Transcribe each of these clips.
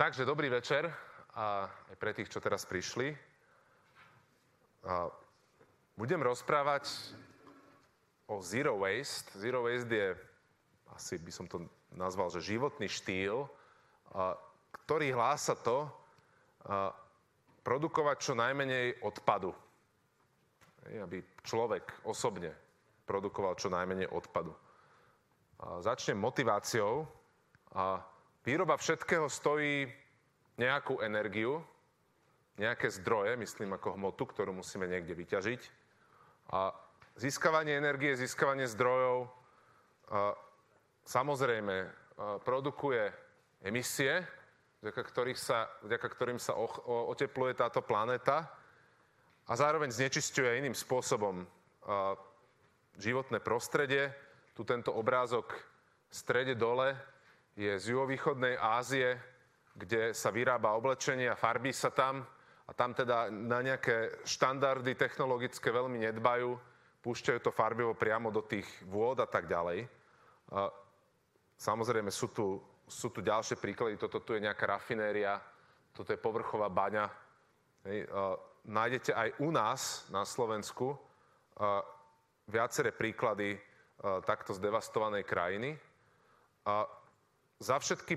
Takže dobrý večer a aj pre tých, čo teraz prišli. A budem rozprávať o Zero Waste. Zero Waste je, asi by som to nazval, že životný štýl, a, ktorý hlása to, a, produkovať čo najmenej odpadu. Aby človek osobne produkoval čo najmenej odpadu. A začnem motiváciou. A Výroba všetkého stojí nejakú energiu, nejaké zdroje, myslím ako hmotu, ktorú musíme niekde vyťažiť. A získavanie energie, získavanie zdrojov samozrejme produkuje emisie, vďaka, ktorých sa, vďaka ktorým sa otepluje táto planéta a zároveň znečisťuje iným spôsobom životné prostredie. Tu tento obrázok v strede dole je z juhovýchodnej Ázie, kde sa vyrába oblečenie a farbí sa tam a tam teda na nejaké štandardy technologické veľmi nedbajú, púšťajú to farbivo priamo do tých vôd a tak ďalej. Samozrejme sú tu, sú tu ďalšie príklady, toto tu je nejaká rafinéria, toto je povrchová baňa. Hej, nájdete aj u nás na Slovensku viaceré príklady takto zdevastovanej krajiny. Za všetky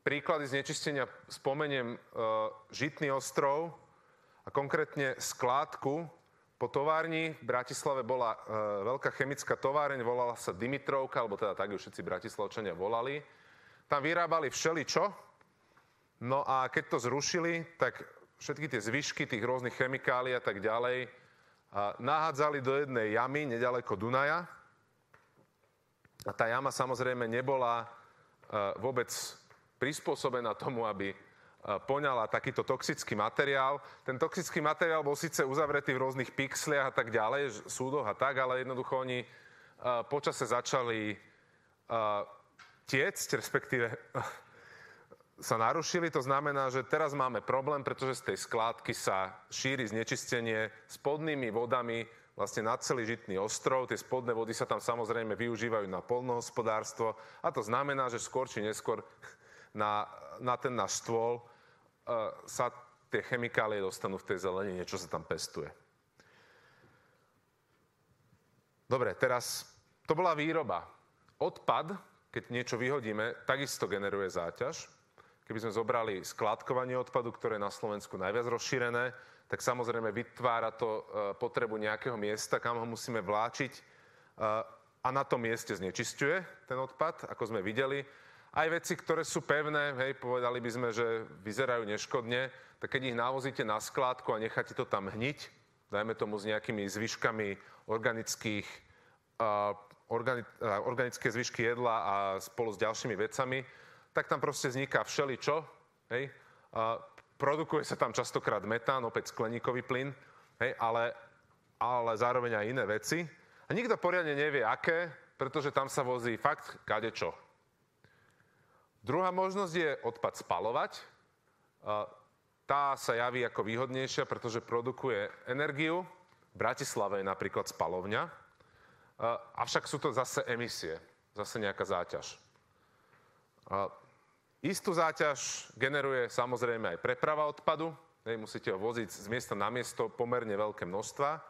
príklady znečistenia spomeniem uh, Žitný ostrov a konkrétne skládku po továrni. V Bratislave bola uh, veľká chemická továreň, volala sa Dimitrovka, alebo teda tak ju všetci bratislavčania volali. Tam vyrábali všeličo, no a keď to zrušili, tak všetky tie zvyšky tých rôznych chemikálií a tak ďalej uh, nahádzali do jednej jamy nedaleko Dunaja. A tá jama samozrejme nebola vôbec prispôsobená tomu, aby poňala takýto toxický materiál. Ten toxický materiál bol síce uzavretý v rôznych pixliach a tak ďalej, súdoch a tak, ale jednoducho oni počase začali tiecť, respektíve sa narušili. To znamená, že teraz máme problém, pretože z tej skládky sa šíri znečistenie spodnými vodami vlastne na celý žitný ostrov. Tie spodné vody sa tam samozrejme využívajú na polnohospodárstvo a to znamená, že skôr či neskôr na, na ten náš stôl uh, sa tie chemikálie dostanú v tej zelenine, čo sa tam pestuje. Dobre, teraz to bola výroba. Odpad, keď niečo vyhodíme, takisto generuje záťaž. Keby sme zobrali skladkovanie odpadu, ktoré je na Slovensku najviac rozšírené, tak samozrejme vytvára to e, potrebu nejakého miesta, kam ho musíme vláčiť e, a na tom mieste znečisťuje ten odpad, ako sme videli. Aj veci, ktoré sú pevné, hej, povedali by sme, že vyzerajú neškodne, tak keď ich navozíte na skládku a necháte to tam hniť, dajme tomu s nejakými zvyškami organických, uh, organi- uh, organické zvyšky jedla a spolu s ďalšími vecami, tak tam proste vzniká všeličo, hej, uh, Produkuje sa tam častokrát metán, opäť skleníkový plyn, hej, ale, ale zároveň aj iné veci. A nikto poriadne nevie, aké, pretože tam sa vozí fakt kadečo. Druhá možnosť je odpad spalovať. Tá sa javí ako výhodnejšia, pretože produkuje energiu. V Bratislave je napríklad spalovňa. Avšak sú to zase emisie, zase nejaká záťaž. Istú záťaž generuje samozrejme aj preprava odpadu. Hej, musíte ho voziť z miesta na miesto pomerne veľké množstva.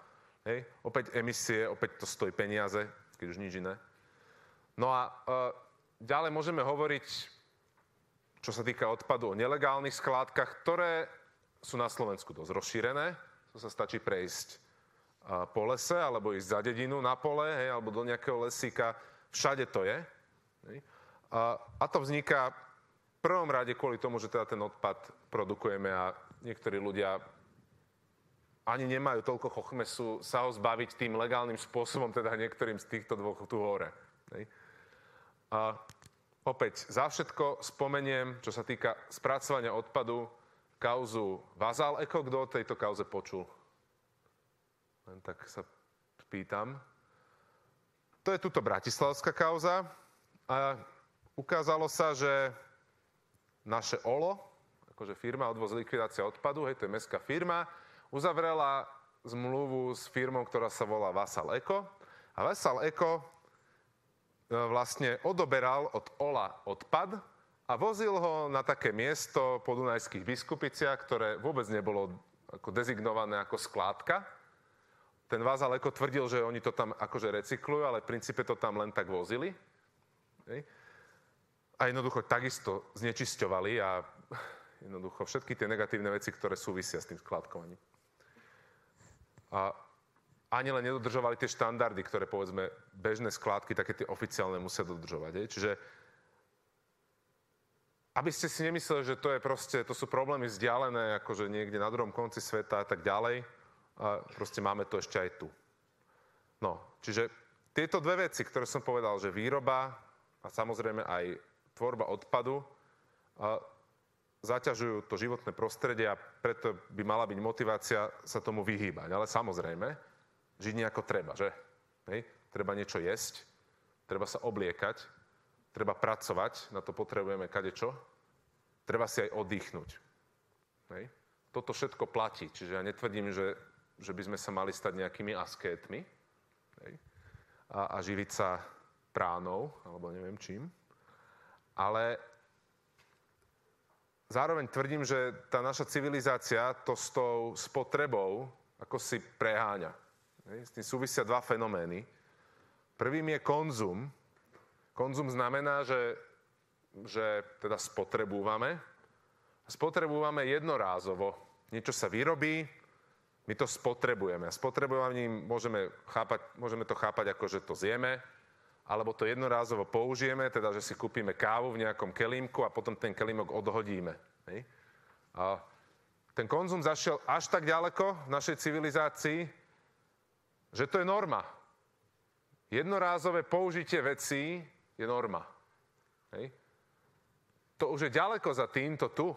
Hej, opäť emisie, opäť to stojí peniaze, keď už nič iné. No a e, ďalej môžeme hovoriť, čo sa týka odpadu, o nelegálnych skládkach, ktoré sú na Slovensku dosť rozšírené. To sa stačí prejsť e, po lese, alebo ísť za dedinu na pole, hej, alebo do nejakého lesíka. Všade to je. Hej. A, a to vzniká prvom rade kvôli tomu, že teda ten odpad produkujeme a niektorí ľudia ani nemajú toľko chochmesu sa ho zbaviť tým legálnym spôsobom, teda niektorým z týchto dvoch tu hore. A opäť, za všetko spomeniem, čo sa týka spracovania odpadu, kauzu Vazal Eko, kto o tejto kauze počul? Len tak sa pýtam. To je tuto bratislavská kauza a ukázalo sa, že naše OLO, akože firma odvoz likvidácia odpadu, hej, to je mestská firma, uzavrela zmluvu s firmou, ktorá sa volá Vasal Eko. A Vasal Eko e, vlastne odoberal od OLA odpad a vozil ho na také miesto po Dunajských biskupiciach, ktoré vôbec nebolo ako dezignované ako skládka. Ten Vázal ako tvrdil, že oni to tam akože recyklujú, ale v princípe to tam len tak vozili. Hej. A jednoducho takisto znečisťovali a jednoducho všetky tie negatívne veci, ktoré súvisia s tým skladkovaním. A ani len nedodržovali tie štandardy, ktoré povedzme bežné skládky, také tie oficiálne musia dodržovať. Hej. Čiže aby ste si nemysleli, že to je proste, to sú problémy vzdialené, akože niekde na druhom konci sveta a tak ďalej. A proste máme to ešte aj tu. No, čiže tieto dve veci, ktoré som povedal, že výroba a samozrejme aj tvorba odpadu zaťažujú to životné prostredie a preto by mala byť motivácia sa tomu vyhýbať. Ale samozrejme, žiť nejako treba, že? Hej? Treba niečo jesť, treba sa obliekať, treba pracovať, na to potrebujeme kadečo, treba si aj oddychnúť. Hej. Toto všetko platí, čiže ja netvrdím, že, že by sme sa mali stať nejakými askétmi hej, a, a živiť sa pránou, alebo neviem čím, ale zároveň tvrdím, že tá naša civilizácia to s tou spotrebou ako si preháňa. S tým súvisia dva fenomény. Prvým je konzum, Konzum znamená, že, že teda spotrebúvame. Spotrebúvame jednorázovo. Niečo sa vyrobí, my to spotrebujeme. A spotrebovaním môžeme, chápať, môžeme to chápať ako, že to zjeme, alebo to jednorázovo použijeme, teda, že si kúpime kávu v nejakom kelímku a potom ten kelímok odhodíme. A ten konzum zašiel až tak ďaleko v našej civilizácii, že to je norma. Jednorázové použitie vecí je norma. Hej. To už je ďaleko za týmto tu.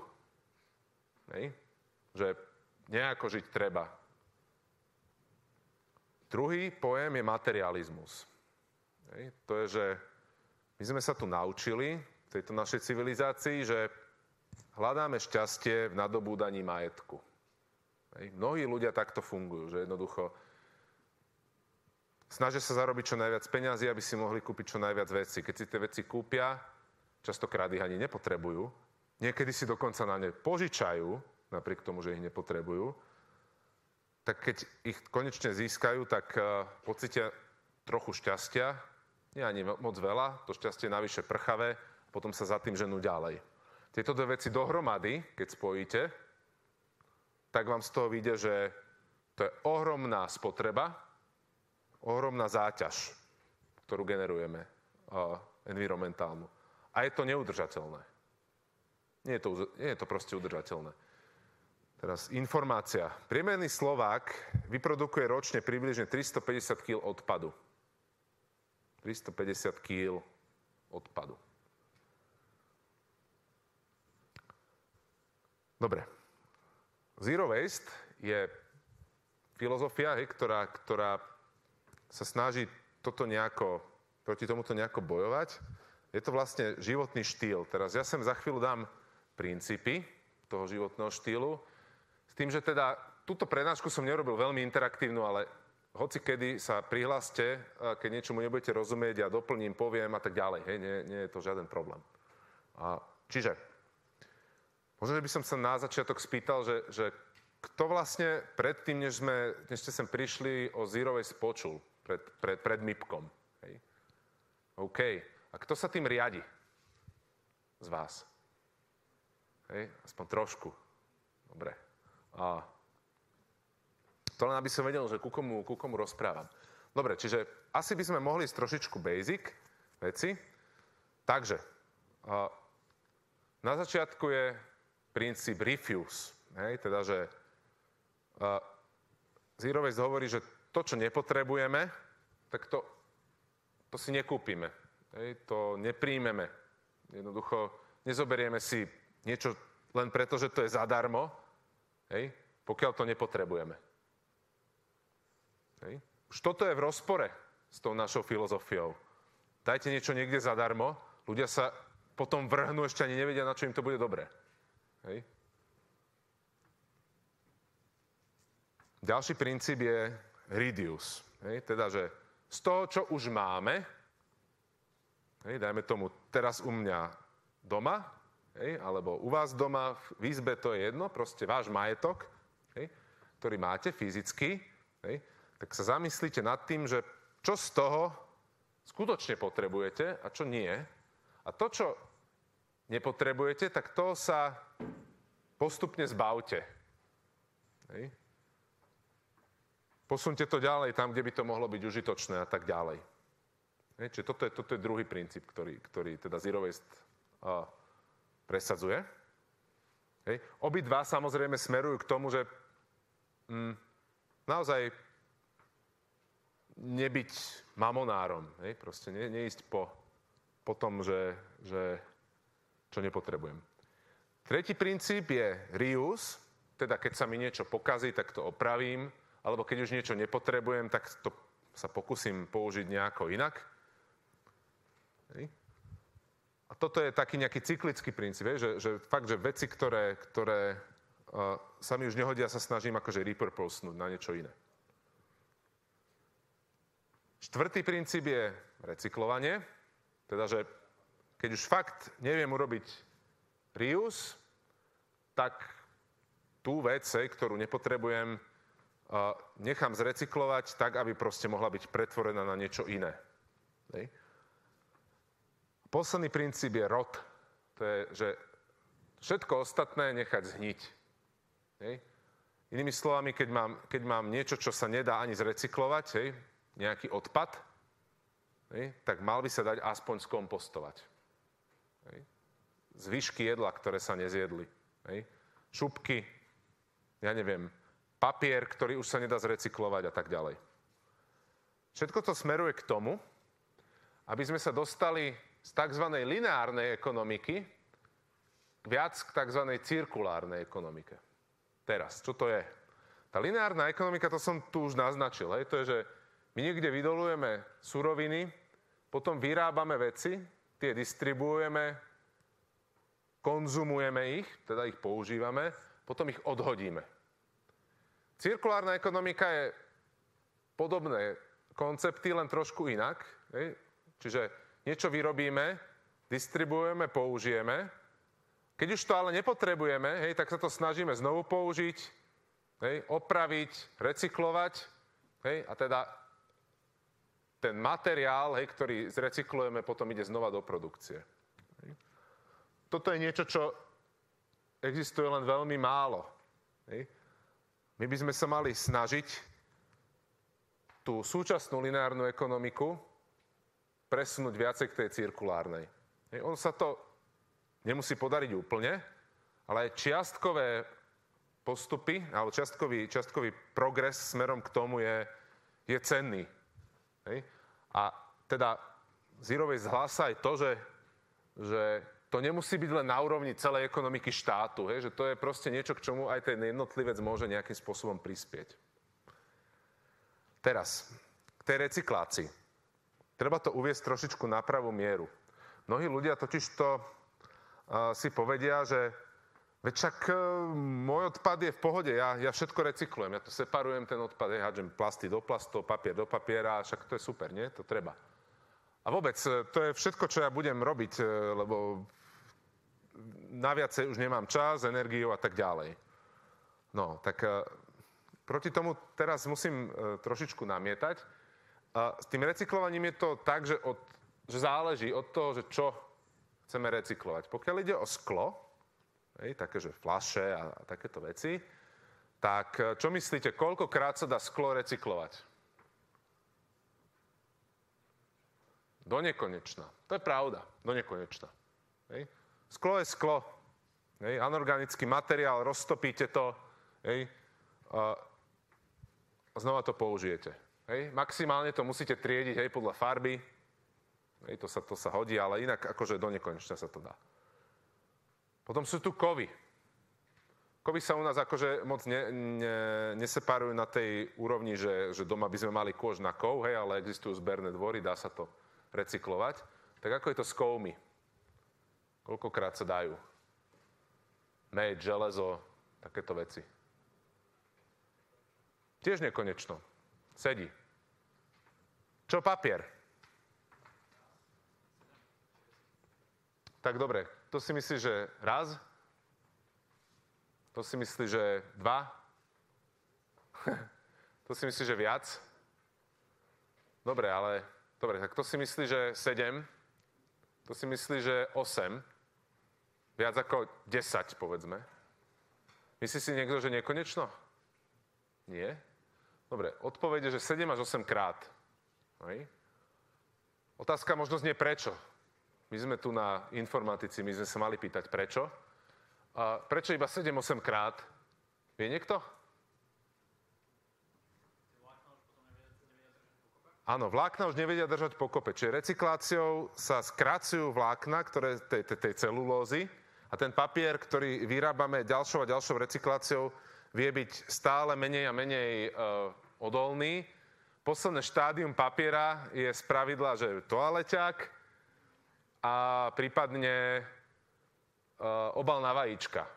Hej. Že nejako žiť treba. Druhý pojem je materializmus. Hej. To je, že my sme sa tu naučili v tejto našej civilizácii, že hľadáme šťastie v nadobúdaní majetku. Mnohí ľudia takto fungujú, že jednoducho snažia sa zarobiť čo najviac peňazí, aby si mohli kúpiť čo najviac vecí. Keď si tie veci kúpia, častokrát ich ani nepotrebujú, niekedy si dokonca na ne požičajú, napriek tomu, že ich nepotrebujú, tak keď ich konečne získajú, tak uh, pocítia trochu šťastia, nie ani moc veľa, to šťastie navyše prchavé, potom sa za tým ženú ďalej. Tieto dve veci dohromady, keď spojíte, tak vám z toho vyjde, že to je ohromná spotreba, ohromná záťaž, ktorú generujeme uh, environmentálnu. A je to neudržateľné. Nie je to, nie je to proste udržateľné. Teraz informácia. Priemerný Slovák vyprodukuje ročne približne 350 kg odpadu. 350 kg odpadu. Dobre. Zero waste je filozofia, hej, ktorá, ktorá sa snaží toto nejako, proti tomuto nejako bojovať. Je to vlastne životný štýl. Teraz ja sem za chvíľu dám princípy toho životného štýlu, s tým, že teda túto prednášku som nerobil veľmi interaktívnu, ale hoci kedy sa prihláste, keď niečomu nebudete rozumieť, ja doplním, poviem a tak ďalej. Hej, nie, nie je to žiaden problém. A, čiže, možno, že by som sa na začiatok spýtal, že, že kto vlastne predtým, než, sme, než ste sem prišli, o Zero Waste počul? pred, pred, pred MIPkom. Hej. OK. A kto sa tým riadi? Z vás. Hej, aspoň trošku. Dobre. A to len aby som vedel, že ku komu, ku komu rozprávam. Dobre, čiže asi by sme mohli ísť trošičku basic veci. Takže, na začiatku je princíp refuse. Hej, teda, že Zero Waste hovorí, že to, čo nepotrebujeme, tak to, to si nekúpime. Hej, to nepríjmeme. Jednoducho nezoberieme si niečo len preto, že to je zadarmo, hej, pokiaľ to nepotrebujeme. Hej. Už toto je v rozpore s tou našou filozofiou. Dajte niečo niekde zadarmo, ľudia sa potom vrhnú, ešte ani nevedia, na čo im to bude dobré. Hej. Ďalší princíp je reduce. Hej, teda, že z toho, čo už máme, hej, dajme tomu teraz u mňa doma, hej, alebo u vás doma v izbe, to je jedno, proste váš majetok, hej, ktorý máte fyzicky, hej, tak sa zamyslíte nad tým, že čo z toho skutočne potrebujete a čo nie. A to, čo nepotrebujete, tak to sa postupne zbavte. Hej. Posunte to ďalej tam, kde by to mohlo byť užitočné a tak ďalej. Hej, čiže toto je, toto je druhý princíp, ktorý, ktorý teda Zero Waste uh, presadzuje. Hej. Obidva samozrejme smerujú k tomu, že mm, naozaj nebyť mamonárom. Hej. Proste ne, neísť po, po tom, že, že čo nepotrebujem. Tretí princíp je reuse, teda keď sa mi niečo pokazí, tak to opravím, alebo keď už niečo nepotrebujem, tak to sa pokúsim použiť nejako inak. Hej. A toto je taký nejaký cyklický princíp, že, že fakt, že veci, ktoré, ktoré uh, sa mi už nehodia, sa snažím akože repurposenúť na niečo iné. Štvrtý princíp je recyklovanie, teda, že keď už fakt neviem urobiť reuse, tak tú vec, ktorú nepotrebujem, nechám zrecyklovať tak, aby proste mohla byť pretvorená na niečo iné. Posledný princíp je rod. To je, že všetko ostatné nechať zhniť. Inými slovami, keď mám, keď mám niečo, čo sa nedá ani zrecyklovať, nejaký odpad, tak mal by sa dať aspoň skompostovať. Zvyšky jedla, ktoré sa nezjedli. Šupky, ja neviem, papier, ktorý už sa nedá zrecyklovať a tak ďalej. Všetko to smeruje k tomu, aby sme sa dostali z tzv. lineárnej ekonomiky viac k tzv. cirkulárnej ekonomike. Teraz, čo to je? Tá lineárna ekonomika, to som tu už naznačil, hej, to je, že my niekde vydolujeme suroviny, potom vyrábame veci, tie distribuujeme, konzumujeme ich, teda ich používame, potom ich odhodíme. Cirkulárna ekonomika je podobné koncepty, len trošku inak. Čiže niečo vyrobíme, distribuujeme, použijeme. Keď už to ale nepotrebujeme, hej, tak sa to snažíme znovu použiť, hej, opraviť, recyklovať. Hej, a teda ten materiál, hej, ktorý zrecyklujeme, potom ide znova do produkcie. Toto je niečo, čo existuje len veľmi málo. My by sme sa mali snažiť tú súčasnú lineárnu ekonomiku presunúť viacej k tej cirkulárnej. On sa to nemusí podariť úplne, ale aj čiastkové postupy, alebo čiastkový, čiastkový progres smerom k tomu je, je cenný. Hej? A teda Zero Waste hlása aj to, že, že to nemusí byť len na úrovni celej ekonomiky štátu, hej, že to je proste niečo, k čomu aj ten jednotlivec môže nejakým spôsobom prispieť. Teraz, k tej recyklácii. Treba to uviesť trošičku na pravú mieru. Mnohí ľudia totiž to uh, si povedia, že veď však uh, môj odpad je v pohode, ja, ja všetko recyklujem, ja to separujem ten odpad, ja hádžem plasty do plastov, papier do papiera, však to je super, nie? To treba. A vôbec, e, to je všetko, čo ja budem robiť, e, lebo naviacej už nemám čas, energiu a tak ďalej. No, tak proti tomu teraz musím trošičku namietať. S tým recyklovaním je to tak, že, od, že záleží od toho, že čo chceme recyklovať. Pokiaľ ide o sklo, hej, také, že flaše a, takéto veci, tak čo myslíte, koľkokrát sa dá sklo recyklovať? Do nekonečna. To je pravda, do nekonečna. Hej. Sklo je sklo. Hej, anorganický materiál, roztopíte to, hej, a znova to použijete. Hej. Maximálne to musíte triediť hej, podľa farby. Hej, to, sa, to sa hodí, ale inak akože do nekonečna sa to dá. Potom sú tu kovy. Kovy sa u nás akože moc ne, ne, neseparujú na tej úrovni, že, že doma by sme mali kôž na kov, hej, ale existujú zberné dvory, dá sa to recyklovať. Tak ako je to s kovmi? Koľkokrát sa dajú? Meď, železo, takéto veci. Tiež nekonečno. Sedí. Čo papier? Tak dobre, to si myslí, že raz? To si myslí, že dva? to si myslí, že viac? Dobre, ale... Dobre, tak to si myslí, že sedem? To si myslí, že osem? Viac ako 10, povedzme. Myslí si niekto, že nekonečno? Nie? Dobre, odpovede, že 7 až 8 krát. Hej. Otázka možno znie prečo. My sme tu na informatici, my sme sa mali pýtať prečo. A prečo iba 7-8 krát? Vie niekto? Áno, vlákna už nevedia držať pokope. Čiže recykláciou sa skracujú vlákna, ktoré tej, tej, tej celulózy, a ten papier, ktorý vyrábame ďalšou a ďalšou recykláciou, vie byť stále menej a menej uh, odolný. Posledné štádium papiera je z pravidla, že toaleťak a prípadne uh, obal na vajíčka.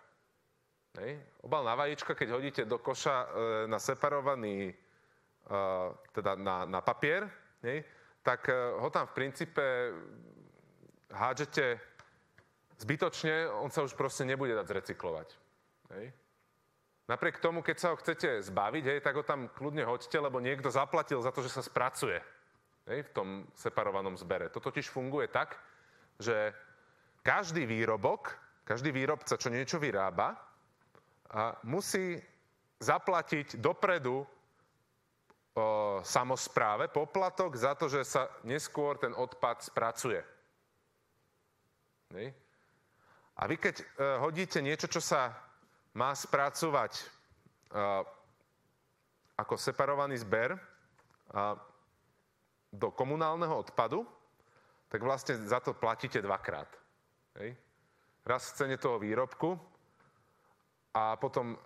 Hej. Obal na vajíčka, keď hodíte do koša uh, na separovaný, uh, teda na, na papier, hej, tak ho tam v princípe hádžete zbytočne, on sa už proste nebude dať zrecyklovať. Hej. Napriek tomu, keď sa ho chcete zbaviť, hej, tak ho tam kľudne hoďte, lebo niekto zaplatil za to, že sa spracuje hej, v tom separovanom zbere. To totiž funguje tak, že každý výrobok, každý výrobca, čo niečo vyrába, musí zaplatiť dopredu o, samozpráve poplatok za to, že sa neskôr ten odpad spracuje. Hej. A vy keď uh, hodíte niečo, čo sa má spracovať uh, ako separovaný zber uh, do komunálneho odpadu, tak vlastne za to platíte dvakrát. Hej. Raz v cene toho výrobku a potom e,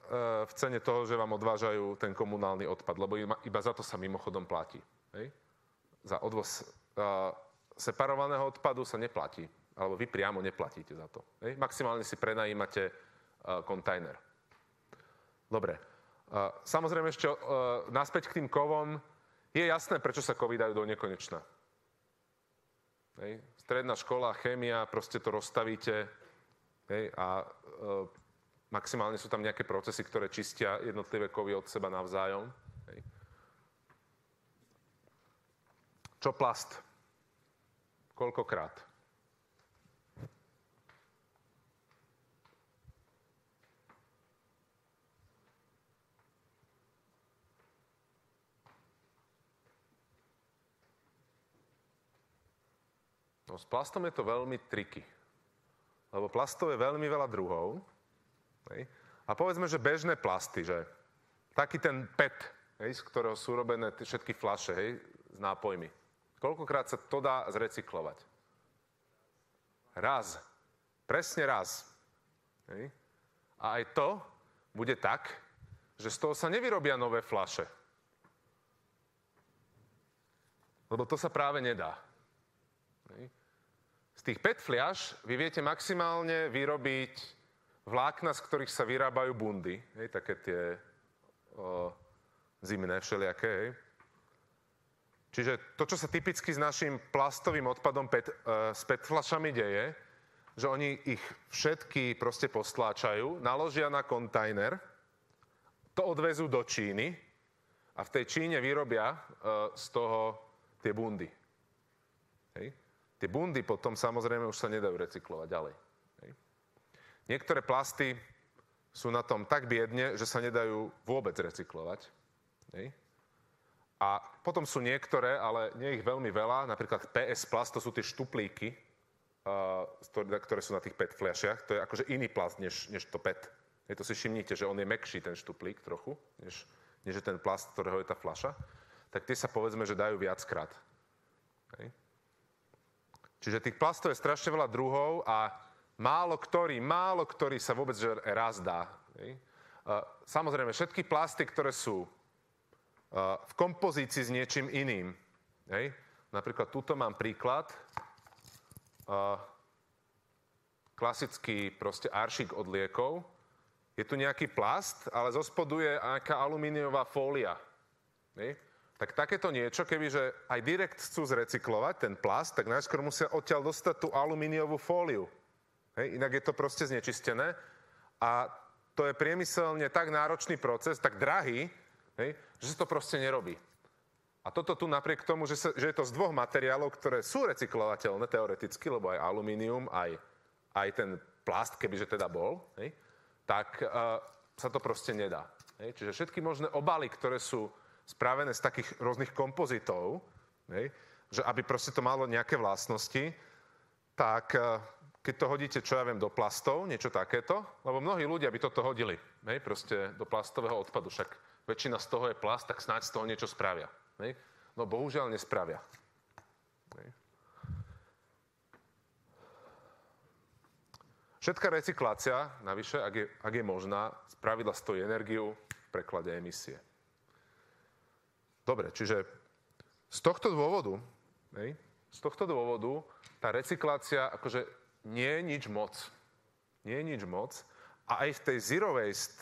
v cene toho, že vám odvážajú ten komunálny odpad, lebo iba, za to sa mimochodom platí. Hej. Za odvoz e, separovaného odpadu sa neplatí alebo vy priamo neplatíte za to. Hej? Maximálne si prenajímate uh, kontajner. Dobre. Uh, samozrejme ešte uh, naspäť k tým kovom. Je jasné, prečo sa kovy dajú do nekonečna. Hej? Stredná škola, chémia, proste to rozstavíte hej? a uh, maximálne sú tam nejaké procesy, ktoré čistia jednotlivé kovy od seba navzájom. Hej? Čo plast? Koľkokrát? No, s plastom je to veľmi triky. Lebo plastov je veľmi veľa druhov. Hej. A povedzme, že bežné plasty, že taký ten PET, hej, z ktorého sú robené všetky flaše hej, s nápojmi. Koľkokrát sa to dá zrecyklovať? Raz. Presne raz. Hej. A aj to bude tak, že z toho sa nevyrobia nové flaše. Lebo to sa práve nedá. Hej. Z tých PET fliaž vy viete maximálne vyrobiť vlákna, z ktorých sa vyrábajú bundy, hej, také tie o, zimné všelijaké. Hej. Čiže to, čo sa typicky s našim plastovým odpadom PET, e, s PET flašami deje, že oni ich všetky proste postláčajú, naložia na kontajner, to odvezú do Číny a v tej Číne vyrobia e, z toho tie bundy. Hej. Tie bundy potom samozrejme už sa nedajú recyklovať ďalej. Niektoré plasty sú na tom tak biedne, že sa nedajú vôbec recyklovať. A potom sú niektoré, ale nie ich veľmi veľa, napríklad PS plast, to sú tie štuplíky, ktoré sú na tých PET fľašiach. To je akože iný plast, než, než to PET. Hej, to si všimnite, že on je mekší, ten štuplík trochu, než, než je ten plast, ktorého je tá fľaša. Tak tie sa povedzme, že dajú viackrát. Hej. Čiže tých plastov je strašne veľa druhov a málo ktorý, málo ktorý sa vôbec raz dá. Samozrejme, všetky plasty, ktoré sú v kompozícii s niečím iným. Napríklad túto mám príklad. Klasický proste aršik od liekov. Je tu nejaký plast, ale zo je nejaká alumíniová fólia. Tak takéto niečo, kebyže aj direkt chcú zrecyklovať ten plast, tak najskôr musia odtiaľ dostať tú alumíniovú fóliu. Hej? Inak je to proste znečistené a to je priemyselne tak náročný proces, tak drahý, hej, že sa to proste nerobí. A toto tu napriek tomu, že, sa, že je to z dvoch materiálov, ktoré sú recyklovateľné teoreticky, lebo aj alumínium, aj, aj ten plast, kebyže teda bol, hej, tak uh, sa to proste nedá. Hej. Čiže všetky možné obaly, ktoré sú spravené z takých rôznych kompozitov, hej, že aby proste to malo nejaké vlastnosti, tak uh, keď to hodíte, čo ja viem, do plastov, niečo takéto, lebo mnohí ľudia by toto hodili, hej, proste do plastového odpadu, však väčšina z toho je plast, tak snáď z toho niečo spravia. Hej? No bohužiaľ nespravia. Hej? Všetká recyklácia, navyše, ak je, ak je možná, z pravidla stojí energiu v preklade emisie. Dobre, čiže z tohto dôvodu, hej, z tohto dôvodu tá recyklácia akože nie je nič moc. Nie je nič moc. A aj v tej zero waste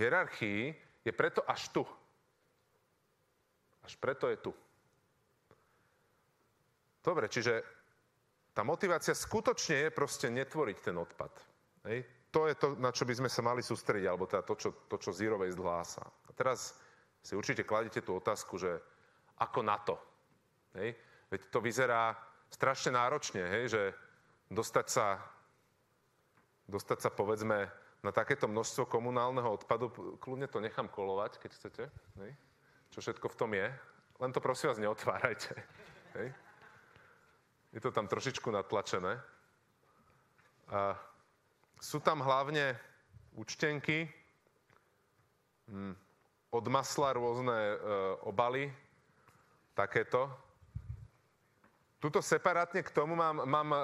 hierarchii je preto až tu. Až preto je tu. Dobre, čiže tá motivácia skutočne je proste netvoriť ten odpad. Hej? To je to, na čo by sme sa mali sústrediť, alebo teda to, čo, to, čo Zero Waste hlása. A teraz si určite kladete tú otázku, že ako na to? Hej? Veď to vyzerá strašne náročne, hej? že dostať sa, dostať sa povedzme na takéto množstvo komunálneho odpadu, kľudne to nechám kolovať, keď chcete. Hej? čo všetko v tom je. Len to prosím vás neotvárajte. Hej. Je to tam trošičku natlačené. A sú tam hlavne účtenky, hm, od masla rôzne e, obaly, takéto. Tuto separátne k tomu mám, mám e,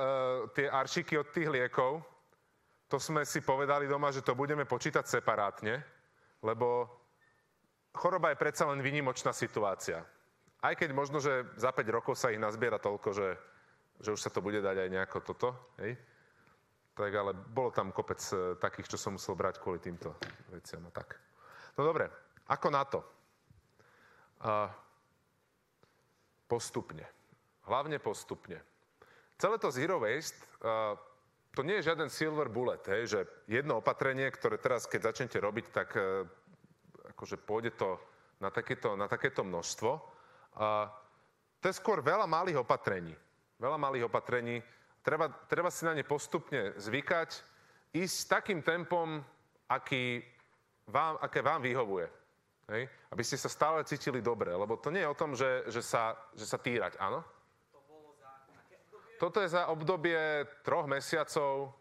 tie aršiky od tých liekov. To sme si povedali doma, že to budeme počítať separátne, lebo choroba je predsa len výnimočná situácia. Aj keď možno, že za 5 rokov sa ich nazbiera toľko, že, že už sa to bude dať aj nejako toto, hej? Tak ale bolo tam kopec e, takých, čo som musel brať kvôli týmto veciam a tak. No dobre, ako na to? Uh, postupne. Hlavne postupne. Celé to zero waste, uh, to nie je žiaden silver bullet, hej, že jedno opatrenie, ktoré teraz, keď začnete robiť, tak uh, akože pôjde to na takéto, na takéto množstvo. A to je skôr veľa malých opatrení. Veľa malých opatrení. Treba, treba si na ne postupne zvykať, ísť takým tempom, aký vám, aké vám vyhovuje. Hej? Aby ste sa stále cítili dobre, lebo to nie je o tom, že, že, sa, že sa týrať, áno? To bolo za Toto je za obdobie troch mesiacov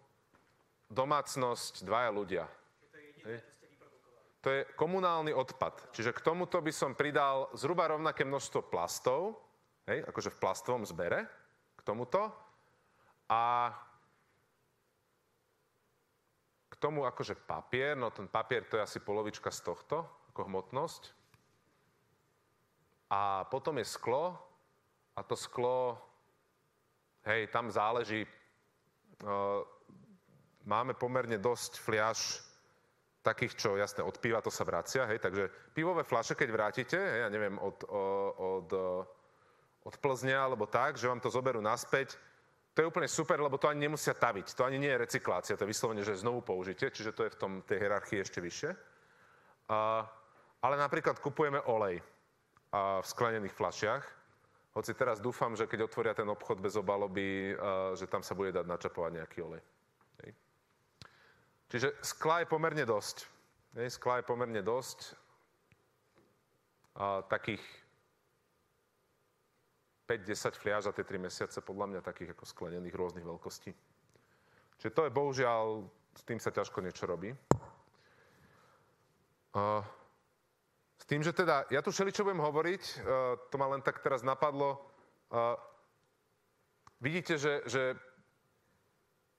domácnosť, dvaja ľudia. Hej? to je komunálny odpad. Čiže k tomuto by som pridal zhruba rovnaké množstvo plastov, hej, akože v plastovom zbere, k tomuto. A k tomu akože papier, no ten papier to je asi polovička z tohto, ako hmotnosť. A potom je sklo, a to sklo, hej, tam záleží, uh, máme pomerne dosť fliaž takých, čo jasne od piva to sa vracia, hej, takže pivové flaše, keď vrátite, hej, ja neviem, od, od, od Plzne alebo tak, že vám to zoberú naspäť, to je úplne super, lebo to ani nemusia taviť, to ani nie je recyklácia, to je vyslovene, že znovu použitie, čiže to je v tom, tej hierarchii ešte vyššie. A, ale napríklad kupujeme olej v sklenených flašiach, hoci teraz dúfam, že keď otvoria ten obchod bez obaloby, že tam sa bude dať načapovať nejaký olej. Čiže skla je pomerne dosť. Skla je pomerne dosť. Takých 5-10 fliaž za tie 3 mesiace, podľa mňa takých ako sklenených rôznych veľkostí. Čiže to je bohužiaľ, s tým sa ťažko niečo robí. Tým, že teda, ja tu čo budem hovoriť, to ma len tak teraz napadlo. Vidíte, že, že,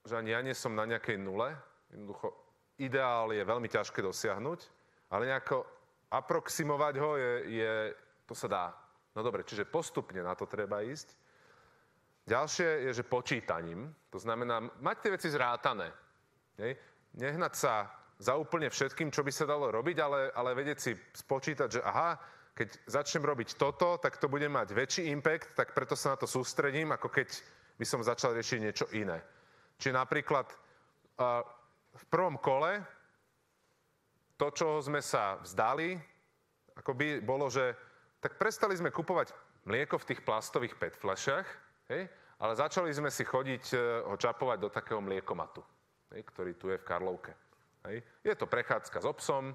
že ani ja nie som na nejakej nule, Jednoducho, ideál je veľmi ťažké dosiahnuť, ale nejako aproximovať ho je, je, to sa dá. No dobre, čiže postupne na to treba ísť. Ďalšie je, že počítaním, to znamená mať tie veci zrátané. Nehnať sa za úplne všetkým, čo by sa dalo robiť, ale, ale vedieť si spočítať, že aha, keď začnem robiť toto, tak to bude mať väčší impact, tak preto sa na to sústredím, ako keď by som začal riešiť niečo iné. Či napríklad uh, v prvom kole to, čo sme sa vzdali, akoby bolo, že tak prestali sme kupovať mlieko v tých plastových PET fľašiach, hej, ale začali sme si chodiť uh, ho čapovať do takého mliekomatu, hej, ktorý tu je v Karlovke. Hej. Je to prechádzka s obsom,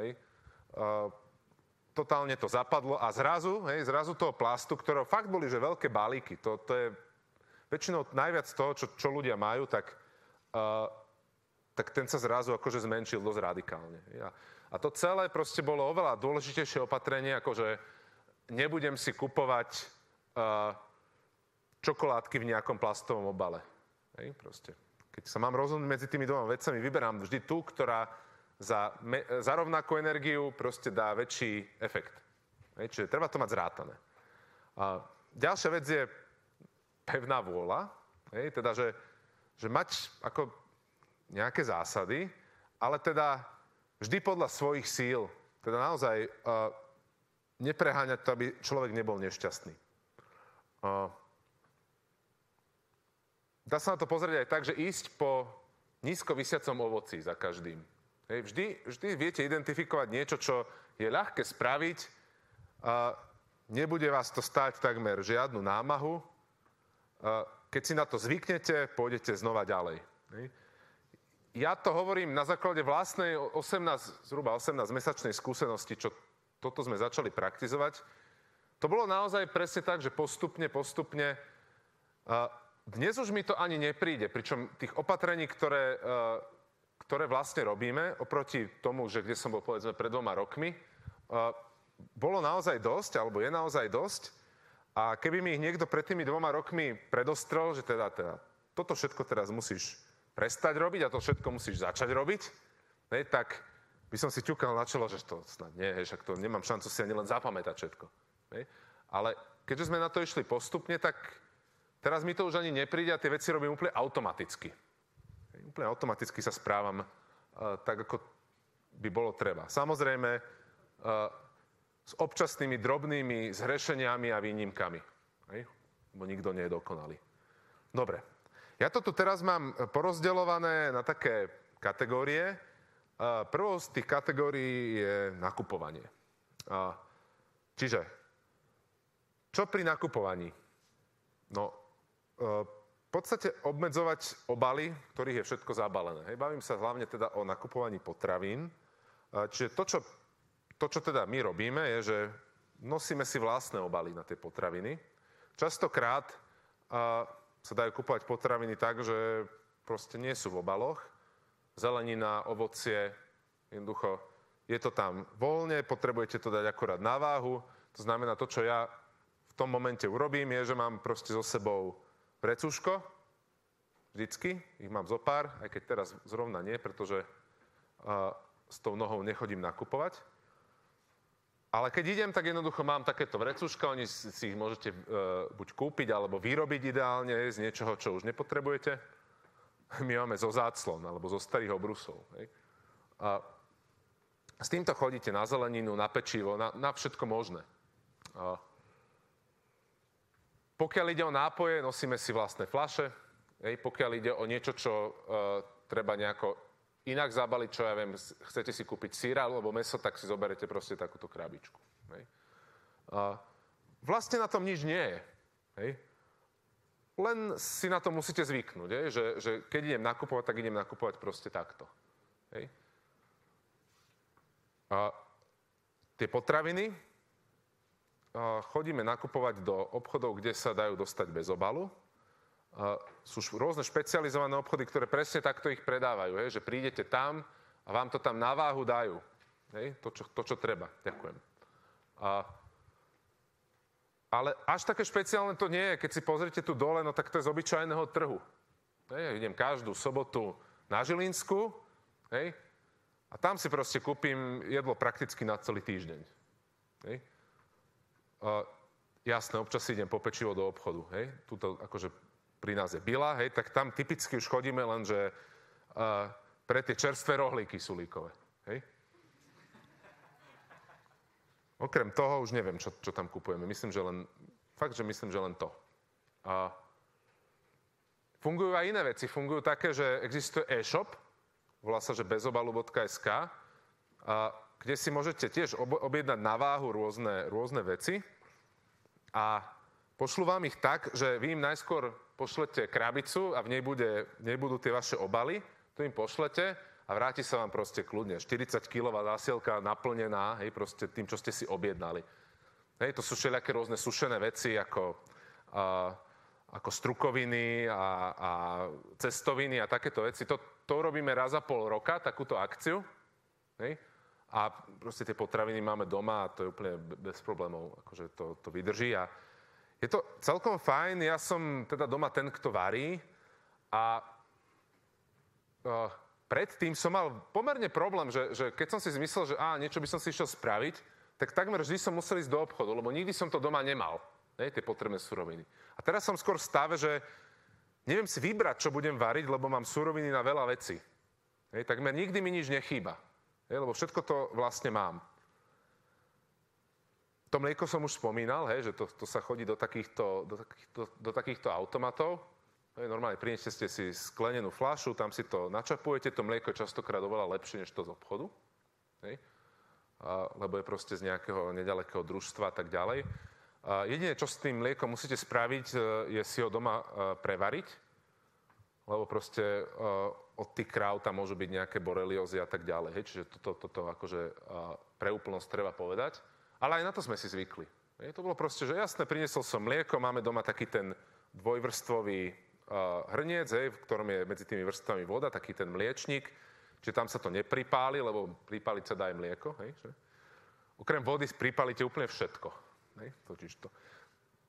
hej. Uh, totálne to zapadlo a zrazu, hej, zrazu toho plastu, ktorého fakt boli, že veľké balíky, to, to je väčšinou najviac toho, čo, čo ľudia majú, tak, uh, tak ten sa zrazu akože zmenšil dosť radikálne. A, a to celé proste bolo oveľa dôležitejšie opatrenie, ako že nebudem si kupovať uh, čokoládky v nejakom plastovom obale. Hej, proste. Keď sa mám rozhodnúť medzi tými dvoma vecami, vyberám vždy tú, ktorá za, me, za rovnakú energiu proste dá väčší efekt. Hej, čiže treba to mať zrátané. A ďalšia vec je pevná vôľa, hej, teda, že, že mať ako nejaké zásady, ale teda vždy podľa svojich síl. Teda naozaj uh, nepreháňať to, aby človek nebol nešťastný. Uh, dá sa na to pozrieť aj tak, že ísť po nízko vysiacom ovoci za každým. Hej, vždy, vždy viete identifikovať niečo, čo je ľahké spraviť a nebude vás to stať takmer žiadnu námahu. A keď si na to zvyknete, pôjdete znova ďalej. Hej. Ja to hovorím na základe vlastnej 18, zhruba 18-mesačnej skúsenosti, čo toto sme začali praktizovať. To bolo naozaj presne tak, že postupne, postupne. Dnes už mi to ani nepríde, pričom tých opatrení, ktoré ktoré vlastne robíme oproti tomu, že kde som bol povedzme pred dvoma rokmi, bolo naozaj dosť, alebo je naozaj dosť. A keby mi ich niekto pred tými dvoma rokmi predostrel, že teda, teda toto všetko teraz musíš prestať robiť a to všetko musíš začať robiť, ne, tak by som si ťukal na čelo, že to snad nie, však to nemám šancu si ani len zapamätať všetko. Ne. Ale keďže sme na to išli postupne, tak teraz mi to už ani nepríde a tie veci robím úplne automaticky úplne automaticky sa správam uh, tak, ako by bolo treba. Samozrejme, uh, s občasnými drobnými zhrešeniami a výnimkami. Hej? Bo nikto nie je dokonalý. Dobre. Ja to tu teraz mám porozdeľované na také kategórie. Uh, prvou z tých kategórií je nakupovanie. Čiže, čo pri nakupovaní? No, uh, podstate obmedzovať obaly, ktorých je všetko zabalené. Hej, bavím sa hlavne teda o nakupovaní potravín. Čiže to čo, to, čo teda my robíme, je, že nosíme si vlastné obaly na tie potraviny. Častokrát a, sa dajú kupovať potraviny tak, že proste nie sú v obaloch. Zelenina, ovocie, jednoducho je to tam voľne, potrebujete to dať akorát na váhu. To znamená, to, čo ja v tom momente urobím, je, že mám proste so sebou Vrecúško, vždycky, ich mám zo pár, aj keď teraz zrovna nie, pretože uh, s tou nohou nechodím nakupovať. Ale keď idem, tak jednoducho mám takéto vrecúška, oni si ich môžete uh, buď kúpiť, alebo vyrobiť ideálne z niečoho, čo už nepotrebujete. My máme zo záclon, alebo zo starých obrusov. Hej. A s týmto chodíte na zeleninu, na pečivo, na, na všetko možné. A pokiaľ ide o nápoje, nosíme si vlastné flaše. Hej, pokiaľ ide o niečo, čo uh, treba nejako inak zabaliť, čo ja viem, chcete si kúpiť síra alebo meso, tak si zoberete proste takúto krabičku. Hej. Uh, vlastne na tom nič nie je. Hej. Len si na to musíte zvyknúť, hej, že, že keď idem nakupovať, tak idem nakupovať proste takto. Hej. A tie potraviny, chodíme nakupovať do obchodov, kde sa dajú dostať bez obalu. Sú rôzne špecializované obchody, ktoré presne takto ich predávajú, hej, že prídete tam a vám to tam na váhu dajú. Hej, to, čo, to, čo treba. Ďakujem. A, ale až také špeciálne to nie je. Keď si pozrite tu dole, no tak to je z obyčajného trhu. Hej, idem každú sobotu na Žilinsku, hej, a tam si proste kúpim jedlo prakticky na celý týždeň. Hej. Uh, jasné, občas si idem po pečivo do obchodu, hej, tuto akože pri nás je Bila, hej, tak tam typicky už chodíme len, že uh, pre tie čerstvé rohlíky sulíkové, hej. Okrem toho už neviem, čo, čo tam kupujeme. Myslím, že len, fakt, že myslím, že len to. A fungujú aj iné veci. Fungujú také, že existuje e-shop, volá sa, že bezobalu.sk, kde si môžete tiež objednať na váhu rôzne, rôzne veci a pošlu vám ich tak, že vy im najskôr pošlete krabicu a v nej, bude, v tie vaše obaly, to im pošlete a vráti sa vám proste kľudne. 40 kg zásielka naplnená, hej, proste tým, čo ste si objednali. Hej, to sú všelijaké rôzne sušené veci, ako, a, ako strukoviny a, a cestoviny a takéto veci. To, to robíme raz za pol roka, takúto akciu. Hej. A proste tie potraviny máme doma a to je úplne bez problémov, akože to, to vydrží. A je to celkom fajn, ja som teda doma ten, kto varí a uh, predtým som mal pomerne problém, že, že keď som si zmyslel, že á, niečo by som si išiel spraviť, tak takmer vždy som musel ísť do obchodu, lebo nikdy som to doma nemal, ne, tie potrebné suroviny. A teraz som skôr v stave, že neviem si vybrať, čo budem variť, lebo mám suroviny na veľa vecí. Hej, takmer nikdy mi nič nechýba. Hej, lebo všetko to vlastne mám. To mlieko som už spomínal, hej, že to, to sa chodí do takýchto, do takýchto, do takýchto automatov. Hej, normálne prineste ste si sklenenú fľašu, tam si to načapujete, to mlieko je častokrát oveľa lepšie než to z obchodu. Hej lebo je proste z nejakého nedalekého družstva a tak ďalej. Jediné, čo s tým mliekom musíte spraviť, e, je si ho doma e, prevariť, lebo proste e, od tých kráv tam môžu byť nejaké boreliozy a tak ďalej. Hej, čiže toto, toto akože pre úplnosť treba povedať. Ale aj na to sme si zvykli. Hej, to bolo proste, že jasné, priniesol som mlieko, máme doma taký ten dvojvrstvový hrniec, hej, v ktorom je medzi tými vrstvami voda, taký ten mliečnik Čiže tam sa to nepripáli, lebo pripáliť sa dá aj mlieko. Hej, že? Okrem vody pripálite úplne všetko. Hej, to.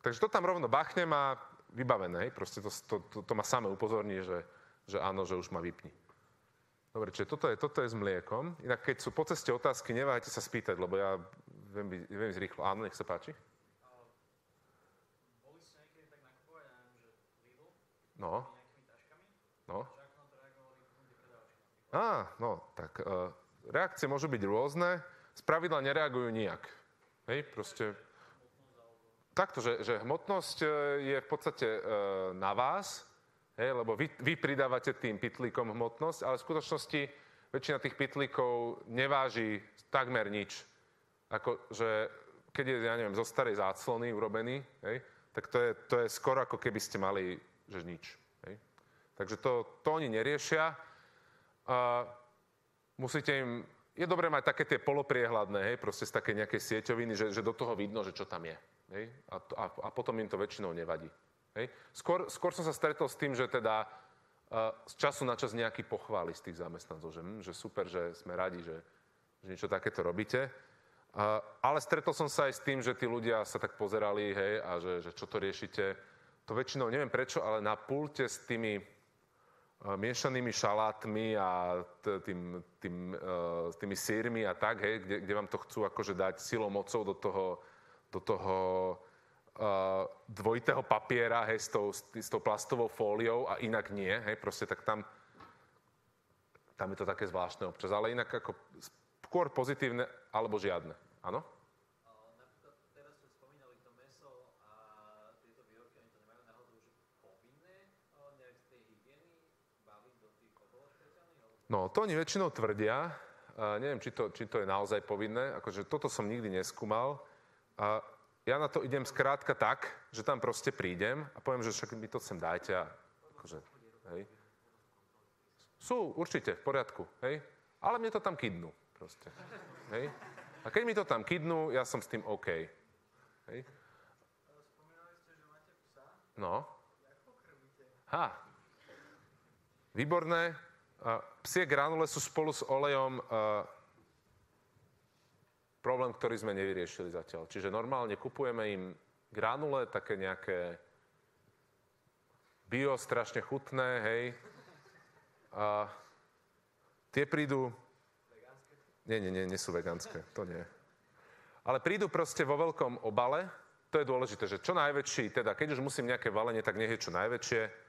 Takže to tam rovno bachnem a vybavené. Proste to, to, to, to ma samé upozorní, že, že áno, že už ma vypni. Dobre, čiže toto je, toto je s mliekom. Inak keď sú po ceste otázky, neváhajte sa spýtať, lebo ja viem, viem ísť rýchlo. Áno, nech sa páči. No. No. Á, no, tak uh, reakcie môžu byť rôzne. Z pravidla nereagujú nijak. Hej, proste... Takto, že, že hmotnosť e, je v podstate uh, na vás, hej, lebo vy, vy pridávate tým pitlíkom hmotnosť, ale v skutočnosti väčšina tých pitlíkov neváži takmer nič. Ako, že keď je, ja neviem, zo starej záclony urobený, hej, tak to je, to je skoro ako keby ste mali, že nič. Hej. Takže to, to oni neriešia. A musíte im, je dobré mať také tie polopriehľadné, hej, proste z také nejakej sieťoviny, že, že do toho vidno, že čo tam je. Hej, a, a, a potom im to väčšinou nevadí. Hej. Skôr, skôr som sa stretol s tým, že teda uh, z času na čas nejaký pochváli z tých zamestnancov, že, hm, že super, že sme radi, že, že niečo takéto robíte. Uh, ale stretol som sa aj s tým, že tí ľudia sa tak pozerali, hej, a že, že čo to riešite. To väčšinou, neviem prečo, ale na pulte s tými miešanými šalátmi a tým, tým, uh, tými sírmi a tak, hej, kde, kde vám to chcú akože dať silou mocou do toho, do toho uh, dvojitého papiera, hej, s tou, s tou plastovou fóliou a inak nie, hej, proste tak tam, tam je to také zvláštne občas, ale inak ako skôr pozitívne alebo žiadne, áno? No, to oni väčšinou tvrdia. Uh, neviem, či to, či to je naozaj povinné. Akože toto som nikdy neskúmal. Uh, ja na to idem skrátka tak, že tam proste prídem a poviem, že však mi to sem dajte a akože, hej. Sú, určite, v poriadku, hej. Ale mne to tam kydnú, proste, hej. A keď mi to tam kydnú, ja som s tým OK, hej. No. Ha. Výborné. Psie granule sú spolu s olejom problém, ktorý sme nevyriešili zatiaľ. Čiže normálne kupujeme im granule, také nejaké bio, strašne chutné, hej. A tie prídu... Nie, nie, nie, nie sú vegánske, to nie. Ale prídu proste vo veľkom obale, to je dôležité, že čo najväčší, teda keď už musím nejaké valenie, tak nech je čo najväčšie,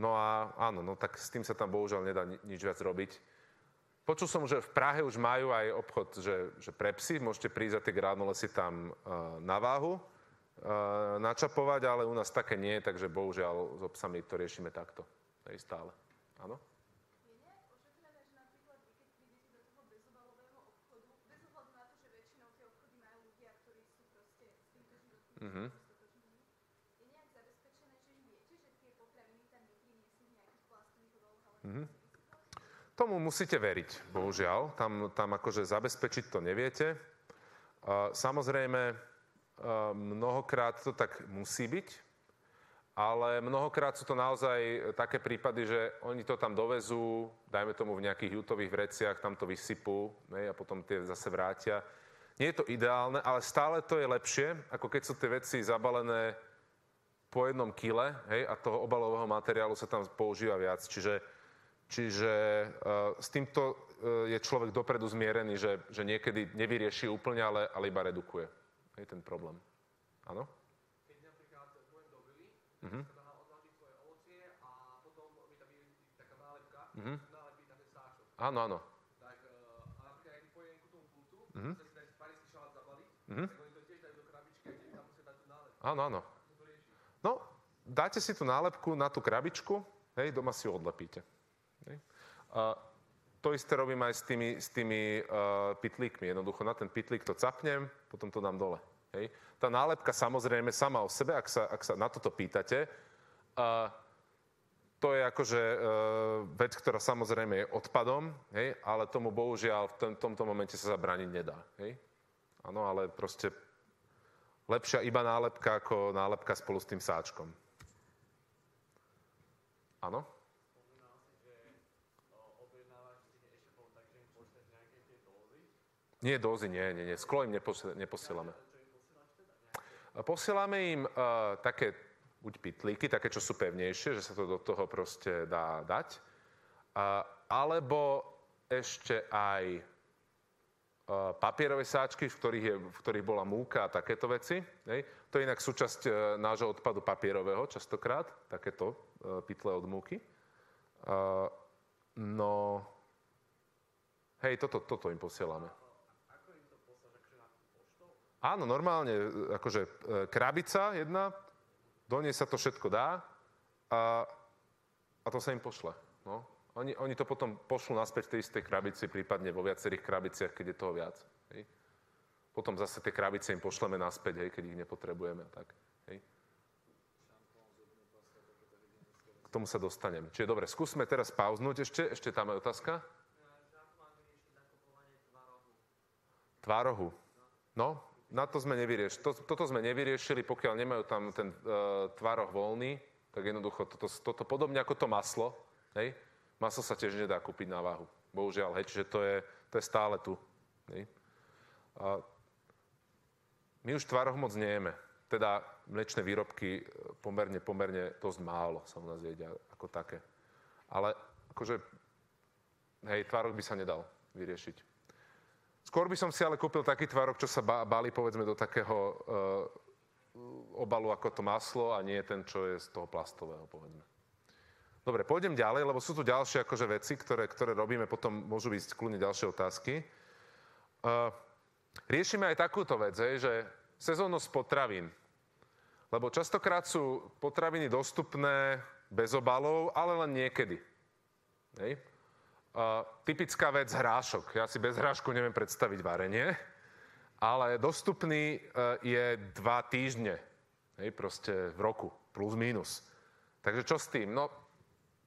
No a áno, no tak s tým sa tam bohužiaľ nedá nič viac robiť. Počul som, že v Prahe už majú aj obchod, že, že pre psy, môžete prísť a tie granule si tam uh, na váhu uh, načapovať, ale u nás také nie, takže bohužiaľ s obsami to riešime takto. Hej, stále. Áno? Je nejak ošetrené, že napríklad vy, keď prídete do toho bezobalového obchodu, bez ohľadu na to, že väčšinou tie obchody majú ľudia, ktorí sú proste s týmto životným Mhm. stotožnení, je nejak zabezpečené, že viete, že tie potraviny tam nepriniesú v nejakých plastových obaloch, ale Mhm. Tomu musíte veriť, bohužiaľ. Tam, tam akože zabezpečiť to neviete. Samozrejme, mnohokrát to tak musí byť, ale mnohokrát sú to naozaj také prípady, že oni to tam dovezú, dajme tomu v nejakých jutových vreciach, tam to vysypú hej, a potom tie zase vrátia. Nie je to ideálne, ale stále to je lepšie, ako keď sú tie veci zabalené po jednom kile hej, a toho obalového materiálu sa tam používa viac. Čiže, čiže uh, s týmto uh, je človek dopredu zmierený, že, že niekedy nevyrieši úplne, ale, ale iba redukuje hej, ten problém. Áno? keď napríklad budem do Vily, Mhm. sa dá odložiť svoje ovocie a potom mi tam je taká nálepka, Mhm. nálepí ten sáčok. Áno, áno. Tak, eh, a napríklad, keď pojem ku tomu pultu, Mhm. sa si dať parísky šalát zabaliť, Mhm. tak oni to tiež dajú do krabičky a tiež tam musia dať tú nálepku. Áno, áno. No, dáte si tú nálepku na tú krabičku, hej, doma si ju odlepíte. A to isté robím aj s tými, s tými uh, pitlíkmi. Jednoducho na ten pitlík to capnem, potom to dám dole. Hej. Tá nálepka samozrejme sama o sebe, ak sa, ak sa na toto pýtate, uh, to je akože uh, vec, ktorá samozrejme je odpadom, hej, ale tomu bohužiaľ v tom, tomto momente sa zabrániť nedá. Áno, ale proste lepšia iba nálepka ako nálepka spolu s tým sáčkom. Áno? Spomínal si, že eh, objednávaš si e-shopom tak, že im pošleš nejaké tie dózy. Nie dózy, nie, nie, nie. Sklo im nepos- neposielame. Posielame im uh, také buď pitlíky, také, čo sú pevnejšie, že sa to do toho proste dá dať, uh, alebo ešte aj uh, papierové sáčky, v ktorých, je, v ktorých bola múka a takéto veci. Hej. To je inak súčasť uh, nášho odpadu papierového častokrát, takéto uh, pytle od múky. Uh, no, hej, toto, toto im posielame. Ako im to posláš, akože na poštou? Áno, normálne, e, akože e, krabica jedna, do nej sa to všetko dá a, a to sa im pošle. No. Oni, oni to potom pošlú naspäť v tej istej krabici, prípadne vo viacerých krabiciach, keď je toho viac. Hej. Potom zase tie krabice im pošleme naspäť, hej, keď ich nepotrebujeme. Tak, hej. K tomu sa dostanem. Čiže dobre, skúsme teraz pauznúť ešte. Ešte tam je otázka. Tvárohu. No, na to sme nevyriešili. To, toto sme nevyriešili, pokiaľ nemajú tam ten uh, tvároh voľný, tak jednoducho toto, toto podobne ako to maslo, hej? Maslo sa tiež nedá kúpiť na váhu. Bohužiaľ, hej, čiže to je, to je stále tu. Hej? A my už tvároh moc nejeme. Teda mliečne výrobky e, pomerne, pomerne dosť málo sa u nás jedia ako také. Ale akože, hej, tvároh by sa nedal vyriešiť. Skôr by som si ale kúpil taký tvárok, čo sa balí povedzme do takého uh, obalu ako to maslo a nie ten, čo je z toho plastového, povedzme. Dobre, pôjdem ďalej, lebo sú tu ďalšie akože veci, ktoré, ktoré robíme, potom môžu byť kľudne ďalšie otázky. Uh, riešime aj takúto vec, hej, že sezónnosť potravín. Lebo častokrát sú potraviny dostupné bez obalov, ale len niekedy. Hej. Typická vec hrášok. Ja si bez hrášku neviem predstaviť varenie, ale dostupný uh, je dva týždne, hej, proste v roku, plus minus. Takže čo s tým? No,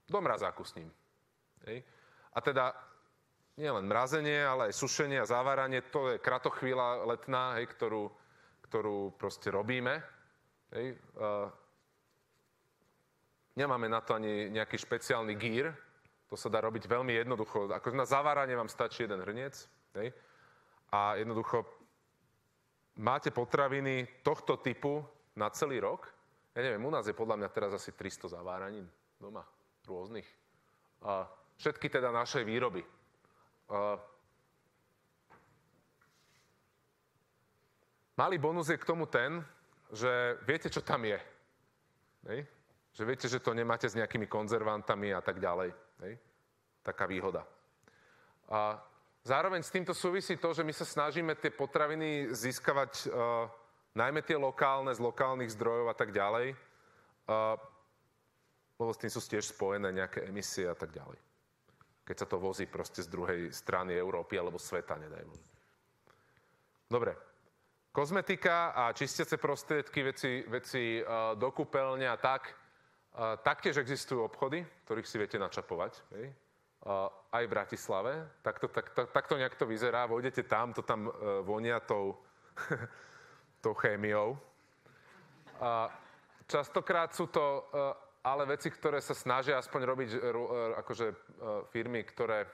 do mrazáku s ním. Hej. A teda nie len mrazenie, ale aj sušenie a zaváranie, to je kratochvíľa letná, hej, ktorú, ktorú proste robíme. Hej. Uh, nemáme na to ani nejaký špeciálny gír, to sa dá robiť veľmi jednoducho. Ako na zaváranie vám stačí jeden hrniec. Hej? A jednoducho máte potraviny tohto typu na celý rok. Ja neviem, u nás je podľa mňa teraz asi 300 zaváranín doma, rôznych. A všetky teda našej výroby. A malý bonus je k tomu ten, že viete, čo tam je. Hej? Že viete, že to nemáte s nejakými konzervantami a tak ďalej. Hej? Taká výhoda. A zároveň s týmto súvisí to, že my sa snažíme tie potraviny získavať uh, najmä tie lokálne, z lokálnych zdrojov a tak ďalej. Uh, lebo s tým sú tiež spojené nejaké emisie a tak ďalej. Keď sa to vozí proste z druhej strany Európy alebo sveta, nedaj Bože. Dobre. Kozmetika a čistiace prostriedky, veci, veci uh, do kúpeľne a tak, taktiež existujú obchody, ktorých si viete načapovať. Hej? Aj v Bratislave. Takto, tak, tak, takto nejak to vyzerá. Vojdete tam, to tam uh, vonia tou, tou chémiou. Uh, častokrát sú to uh, ale veci, ktoré sa snažia aspoň robiť uh, akože firmy, ktoré,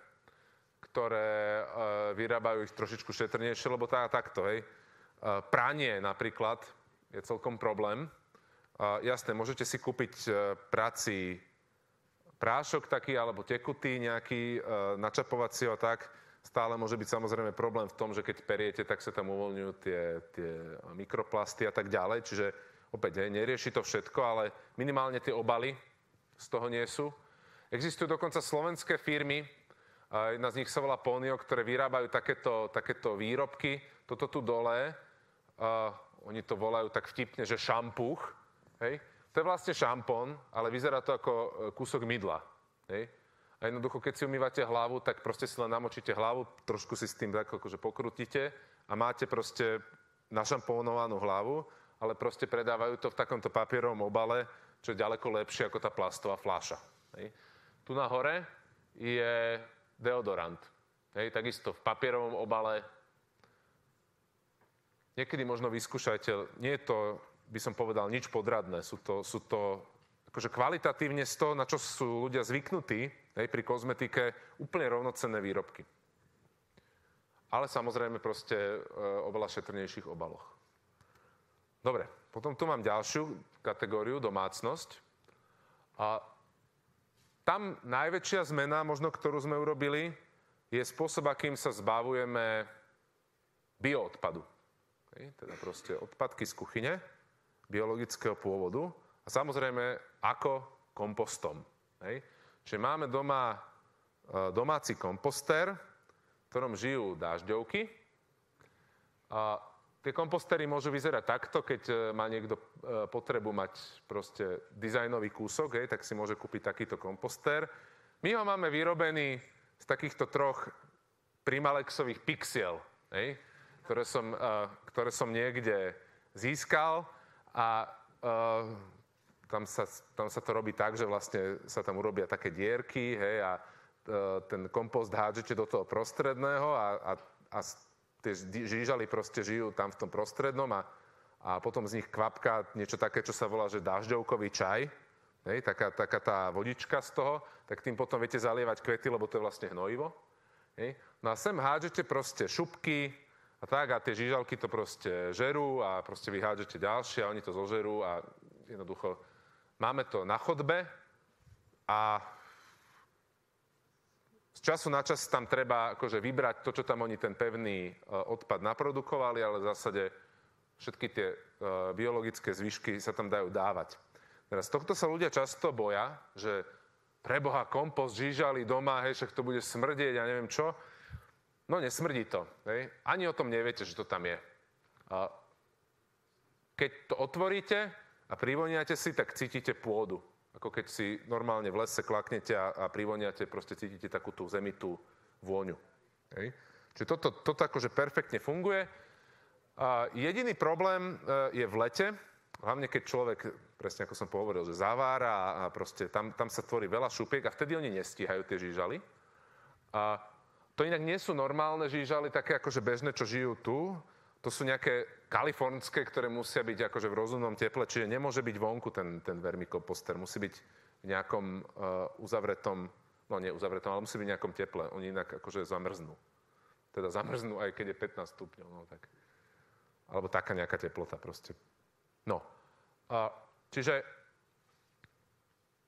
ktoré vyrábajú ich trošičku šetrnejšie, lebo tá, takto, hej pranie napríklad je celkom problém. Jasné, môžete si kúpiť eh, prací prášok taký alebo tekutý nejaký, načapovací a tak. Stále môže byť samozrejme problém v tom, že keď periete, tak sa tam uvoľňujú tie, tie mikroplasty a tak ďalej. Čiže opäť, hej, nerieši to všetko, ale minimálne tie obaly z toho nie sú. Existujú dokonca slovenské firmy, jedna z nich sa volá Ponio, ktoré vyrábajú takéto, takéto výrobky. Toto tu dole uh, oni to volajú tak vtipne, že šampuch, hej? To je vlastne šampón, ale vyzerá to ako e, kúsok mydla, hej? A jednoducho, keď si umývate hlavu, tak proste si len namočíte hlavu, trošku si s tým tak akože pokrutíte a máte proste našampónovanú hlavu, ale proste predávajú to v takomto papierovom obale, čo je ďaleko lepšie ako tá plastová fľaša. Tu na hore je deodorant. Hej, takisto v papierovom obale niekedy možno vyskúšajte, nie je to, by som povedal, nič podradné. Sú to, sú to akože kvalitatívne z toho, na čo sú ľudia zvyknutí hej, pri kozmetike, úplne rovnocenné výrobky. Ale samozrejme proste e, oveľa šetrnejších obaloch. Dobre, potom tu mám ďalšiu kategóriu, domácnosť. A tam najväčšia zmena, možno ktorú sme urobili, je spôsob, akým sa zbavujeme bioodpadu. Teda proste odpadky z kuchyne biologického pôvodu a samozrejme ako kompostom. Hej. Čiže máme doma e, domáci komposter, v ktorom žijú dážďovky. A tie kompostery môžu vyzerať takto, keď e, má niekto e, potrebu mať proste dizajnový kúsok, hej, tak si môže kúpiť takýto komposter. My ho máme vyrobený z takýchto troch primalexových pixiel. Hej ktoré som, ktoré som niekde získal a uh, tam, sa, tam sa to robí tak, že vlastne sa tam urobia také dierky hej, a uh, ten kompost hádžete do toho prostredného a, a, a tie žížaly proste žijú tam v tom prostrednom a, a potom z nich kvapka niečo také, čo sa volá, že dažďovkový čaj, hej, taká, taká tá vodička z toho, tak tým potom viete zalievať kvety, lebo to je vlastne hnojivo. Hej. No a sem hádžete proste šupky, a tak, a tie žížalky to proste žerú a proste vyhádžete ďalšie a oni to zožerú a jednoducho máme to na chodbe a z času na čas tam treba akože vybrať to, čo tam oni ten pevný uh, odpad naprodukovali, ale v zásade všetky tie uh, biologické zvyšky sa tam dajú dávať. Teraz tohto sa ľudia často boja, že preboha kompost žížali doma, hej, však to bude smrdieť a neviem čo. No nesmrdí to. Hej? Ani o tom neviete, že to tam je. A keď to otvoríte a privoniate si, tak cítite pôdu. Ako keď si normálne v lese klaknete a, a privoniate, proste cítite takú tú zemitú vôňu. Hej? Čiže toto, toto akože perfektne funguje. A jediný problém e, je v lete, hlavne keď človek, presne ako som pohovoril, že zavára a proste tam, tam sa tvorí veľa šupiek a vtedy oni nestíhajú tie žížaly. A to inak nie sú normálne žížaly, také akože bežné, čo žijú tu. To sú nejaké kalifornské, ktoré musia byť akože v rozumnom teple, čiže nemôže byť vonku ten, ten vermikoposter. Musí byť v nejakom uh, uzavretom, no nie uzavretom, ale musí byť v nejakom teple. Oni inak akože zamrznú. Teda zamrznú aj keď je 15 stupňov. No, tak. Alebo taká nejaká teplota proste. No. Uh, čiže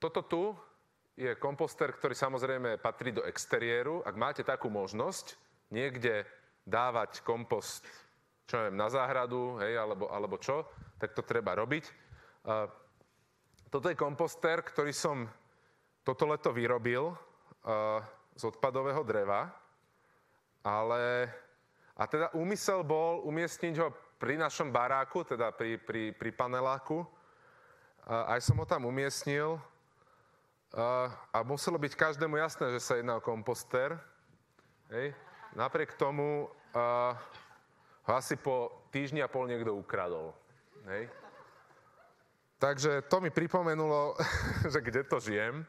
toto tu je komposter, ktorý samozrejme patrí do exteriéru. Ak máte takú možnosť niekde dávať kompost, čo neviem, na záhradu, hej, alebo, alebo čo, tak to treba robiť. Uh, toto je komposter, ktorý som toto leto vyrobil uh, z odpadového dreva, ale a teda úmysel bol umiestniť ho pri našom baráku, teda pri, pri, pri paneláku. Uh, aj som ho tam umiestnil, a, muselo byť každému jasné, že sa jedná o komposter. Hej. Napriek tomu a, ho asi po týždni a pol niekto ukradol. Hej. Takže to mi pripomenulo, že kde to žijem.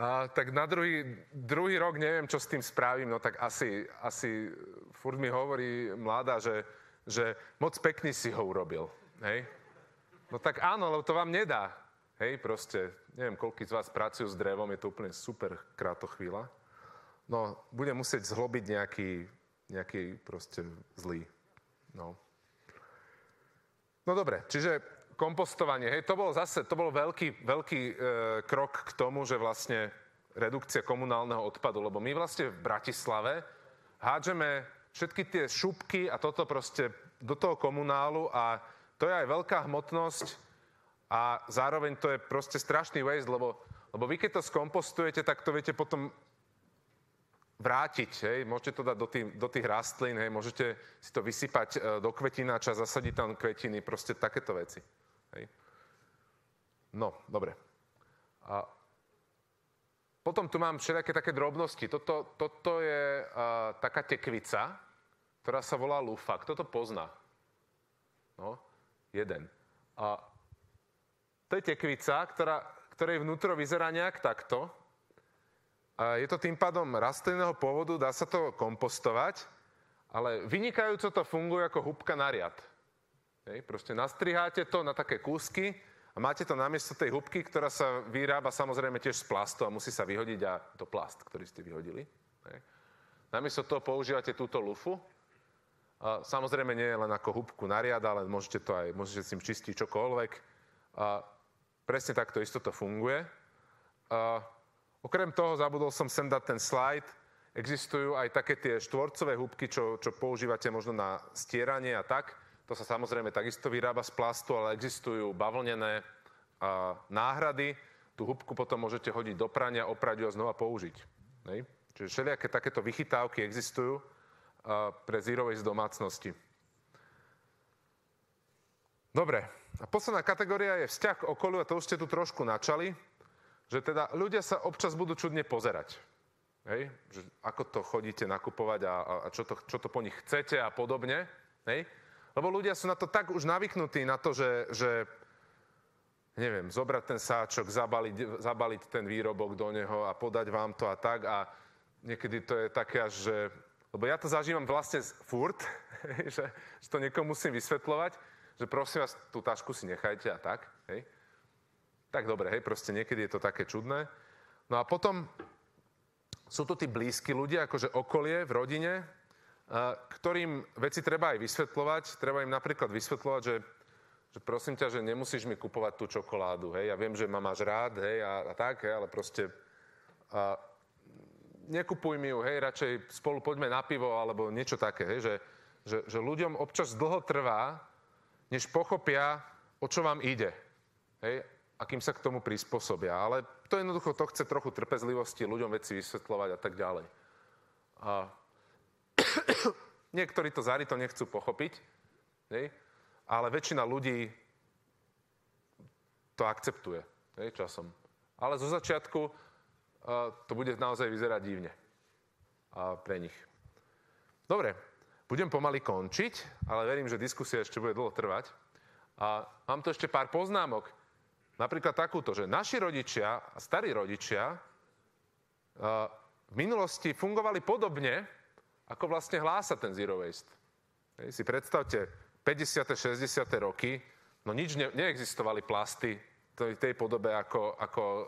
A, tak na druhý, druhý rok neviem, čo s tým spravím, no tak asi, asi furt mi hovorí mladá, že, že moc pekný si ho urobil. Hej? No tak áno, lebo to vám nedá. Hej, proste, neviem, koľký z vás pracujú s drevom, je to úplne super kráto chvíľa. No, budem musieť zhlobiť nejaký, nejaký proste zlý. No. No dobre, čiže kompostovanie, hej, to bol zase, to bol veľký, veľký e, krok k tomu, že vlastne redukcia komunálneho odpadu, lebo my vlastne v Bratislave hádžeme všetky tie šupky a toto proste do toho komunálu a to je aj veľká hmotnosť a zároveň to je proste strašný waste, lebo, lebo vy keď to skompostujete, tak to viete potom vrátiť, hej, môžete to dať do tých, do tých rastlín, hej, môžete si to vysypať e, do kvetináča, zasadiť tam kvetiny, proste takéto veci. Hej. No, dobre. A potom tu mám všetké také drobnosti. Toto, toto je uh, taká tekvica, ktorá sa volá lufa. Kto to pozná? No, jeden. A to je tekvica, ktorá, ktorej vnútro vyzerá nejak takto. A je to tým pádom rastlinného pôvodu, dá sa to kompostovať, ale vynikajúco to funguje ako húbka na riad. Hej, proste nastriháte to na také kúsky a máte to namiesto tej hubky, ktorá sa vyrába samozrejme tiež z plastu a musí sa vyhodiť a to plast, ktorý ste vyhodili. Hej. Namiesto toho používate túto lufu. A samozrejme nie je len ako hubku na riad, ale môžete to aj, môžete s tým čistiť čokoľvek. A presne takto isto to funguje. A okrem toho zabudol som sem dať ten slide. Existujú aj také tie štvorcové húbky, čo, čo používate možno na stieranie a tak. To sa samozrejme takisto vyrába z plastu, ale existujú bavlnené a, náhrady. Tú hubku potom môžete hodiť do prania, oprať ju a znova použiť. Nej? Čiže všelijaké takéto vychytávky existujú a, pre zero waste domácnosti. Dobre, a posledná kategória je vzťah k okoliu, a to už ste tu trošku načali, že teda ľudia sa občas budú čudne pozerať. Hej? Že ako to chodíte nakupovať a, a čo, to, čo to po nich chcete a podobne. Hej? Lebo ľudia sú na to tak už navyknutí, na to, že, že neviem, zobrať ten sáčok, zabaliť, zabaliť ten výrobok do neho a podať vám to a tak. A niekedy to je také až, že... Lebo ja to zažívam vlastne furt, že, že to niekomu musím vysvetľovať, že prosím vás, tú tašku si nechajte a tak. Hej. Tak dobre, hej, proste niekedy je to také čudné. No a potom sú to tí blízki ľudia, akože okolie v rodine, ktorým veci treba aj vysvetľovať. Treba im napríklad vysvetľovať, že, že prosím ťa, že nemusíš mi kupovať tú čokoládu, hej, ja viem, že ma máš rád, hej, a, a tak, hej, ale proste a, nekupuj mi ju, hej, radšej spolu poďme na pivo, alebo niečo také, hej, že, že, že ľuďom občas dlho trvá, než pochopia, o čo vám ide, hej, a kým sa k tomu prispôsobia. Ale to jednoducho, to chce trochu trpezlivosti, ľuďom veci vysvetľovať a tak ďalej. A Niektorí to to nechcú pochopiť, hej? ale väčšina ľudí to akceptuje hej, časom. Ale zo začiatku uh, to bude naozaj vyzerať divne uh, pre nich. Dobre, budem pomaly končiť, ale verím, že diskusia ešte bude dlho trvať. A mám tu ešte pár poznámok. Napríklad takúto, že naši rodičia starí rodičia uh, v minulosti fungovali podobne, ako vlastne hlása ten zero waste. Hej, si predstavte, 50. 60. roky, no nič ne, neexistovali plasty v tej podobe, ako, ako uh,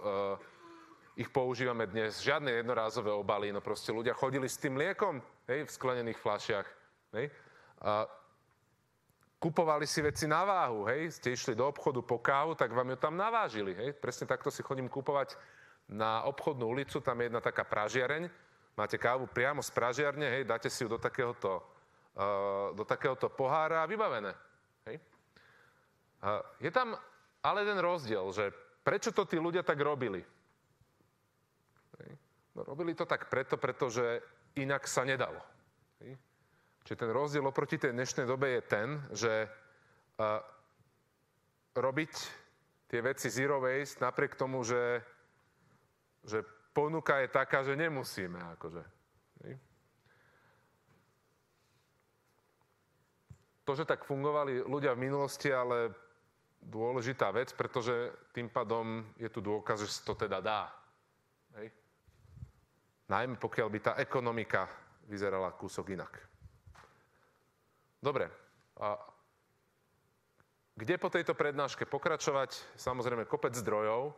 ich používame dnes. Žiadne jednorázové obaly, no proste ľudia chodili s tým liekom hej, v sklenených fľašiach. Hej. A kupovali si veci na váhu, hej, ste išli do obchodu po kávu, tak vám ju tam navážili, hej. Presne takto si chodím kupovať na obchodnú ulicu, tam je jedna taká pražiareň, máte kávu priamo z pražiarne, hej, dáte si ju do takéhoto, uh, do takéhoto pohára a vybavené. Hej. Uh, je tam ale jeden rozdiel, že prečo to tí ľudia tak robili? Hej. No, robili to tak preto, pretože inak sa nedalo. Hej. Čiže ten rozdiel oproti tej dnešnej dobe je ten, že uh, robiť tie veci zero waste napriek tomu, že že ponuka je taká, že nemusíme. Akože. To, že tak fungovali ľudia v minulosti, ale dôležitá vec, pretože tým pádom je tu dôkaz, že sa to teda dá. Hej. Najmä pokiaľ by tá ekonomika vyzerala kúsok inak. Dobre. A kde po tejto prednáške pokračovať? Samozrejme kopec zdrojov.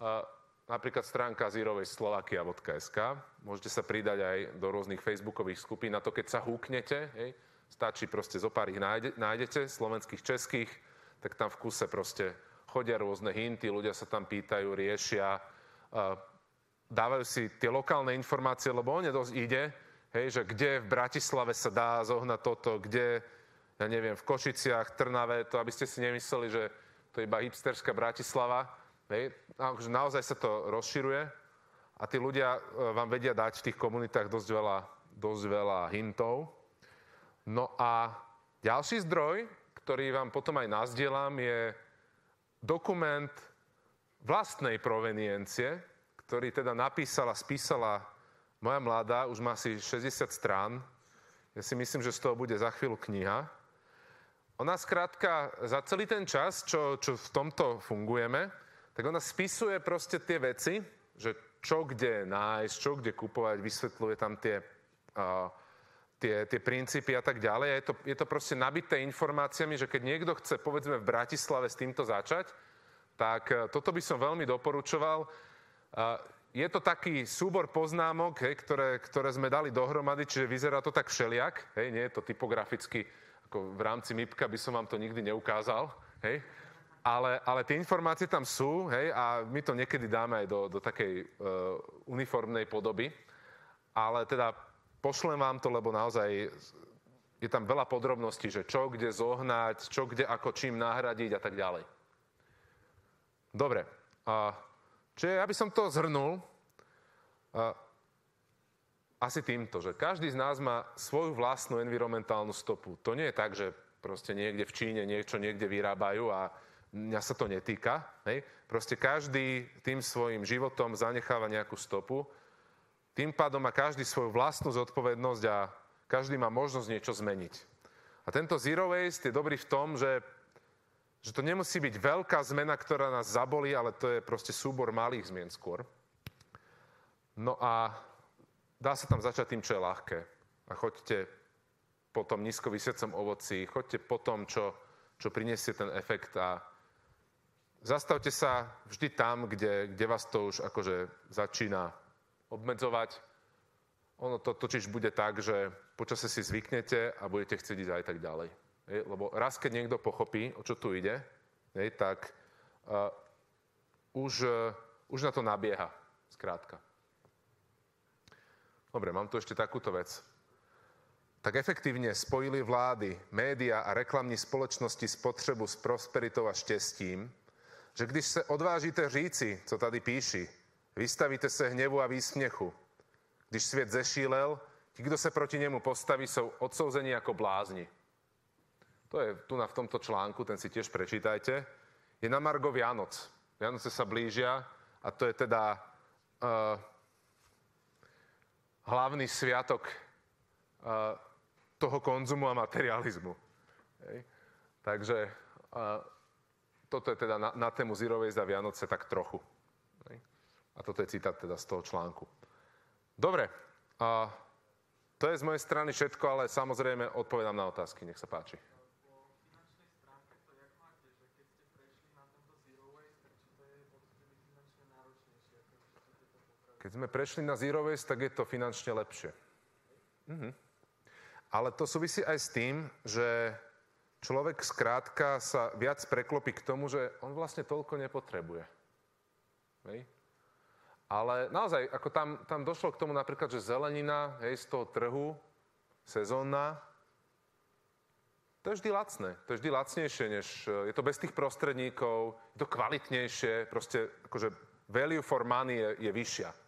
A napríklad stránka zirovejslovakia.sk. Môžete sa pridať aj do rôznych facebookových skupín. Na to, keď sa húknete, hej, stačí proste zo pár ich nájde, nájdete, slovenských, českých, tak tam v kuse proste chodia rôzne hinty, ľudia sa tam pýtajú, riešia, dávajú si tie lokálne informácie, lebo o ne dosť ide, hej, že kde v Bratislave sa dá zohnať toto, kde, ja neviem, v Košiciach, Trnave, to aby ste si nemysleli, že to je iba hipsterská Bratislava, hej, akože naozaj sa to rozširuje a tí ľudia e, vám vedia dať v tých komunitách dosť veľa, dosť veľa hintov. No a ďalší zdroj, ktorý vám potom aj nazdielam, je dokument vlastnej proveniencie, ktorý teda napísala, spísala moja mladá, už má asi 60 strán. Ja si myslím, že z toho bude za chvíľu kniha. Ona skrátka za celý ten čas, čo, čo v tomto fungujeme, tak ona spisuje proste tie veci, že čo kde nájsť, čo kde kupovať, vysvetľuje tam tie, uh, tie, tie princípy a tak ďalej. Je to, je to proste nabité informáciami, že keď niekto chce, povedzme, v Bratislave s týmto začať, tak uh, toto by som veľmi doporučoval. Je to taký súbor poznámok, hej, ktoré, ktoré sme dali dohromady, čiže vyzerá to tak všeliak, hej, nie je to typograficky, ako v rámci MIPka by som vám to nikdy neukázal, hej, ale, ale tie informácie tam sú, hej, a my to niekedy dáme aj do, do takej uh, uniformnej podoby, ale teda pošlem vám to, lebo naozaj je tam veľa podrobností, že čo kde zohnať, čo kde ako čím nahradiť a tak ďalej. Dobre. Uh, Čiže ja by som to zhrnul asi týmto, že každý z nás má svoju vlastnú environmentálnu stopu. To nie je tak, že proste niekde v Číne niečo niekde vyrábajú a mňa sa to netýka. Hej? Proste každý tým svojim životom zanecháva nejakú stopu. Tým pádom má každý svoju vlastnú zodpovednosť a každý má možnosť niečo zmeniť. A tento Zero Waste je dobrý v tom, že že to nemusí byť veľká zmena, ktorá nás zabolí, ale to je proste súbor malých zmien skôr. No a dá sa tam začať tým, čo je ľahké. A choďte po tom nízko vysiacom ovoci, choďte po tom, čo, čo prinesie ten efekt a zastavte sa vždy tam, kde, kde vás to už akože začína obmedzovať. Ono to totiž bude tak, že počase si zvyknete a budete chcieť ísť aj tak ďalej. Lebo raz, keď niekto pochopí, o čo tu ide, tak uh, už, uh, už na to nabieha, skrátka. Dobre, mám tu ešte takúto vec. Tak efektívne spojili vlády, média a reklamní spoločnosti spotřebu s prosperitou a štěstím, že když se odvážíte říci, co tady píši, vystavíte se hnevu a výsměchu. Když svět zešílel, ti, kdo se proti němu postaví, jsou odsouzeni jako blázni. To je tu na v tomto článku, ten si tiež prečítajte. Je na Margo Vianoc. Vianoce sa blížia a to je teda uh, hlavný sviatok uh, toho konzumu a materializmu. Hej. Takže uh, toto je teda na, na tému Zero Waste a Vianoce tak trochu. Hej. A toto je citát teda z toho článku. Dobre, uh, to je z mojej strany všetko, ale samozrejme odpovedám na otázky. Nech sa páči. Keď sme prešli na Zero Waste, tak je to finančne lepšie. Mhm. Ale to súvisí aj s tým, že človek skrátka sa viac preklopí k tomu, že on vlastne toľko nepotrebuje. Hej? Ale naozaj, ako tam, tam došlo k tomu napríklad, že zelenina hej, z toho trhu, sezónna, to je vždy lacné. To je vždy lacnejšie, než je to bez tých prostredníkov, je to kvalitnejšie, proste akože value for money je, je vyššia.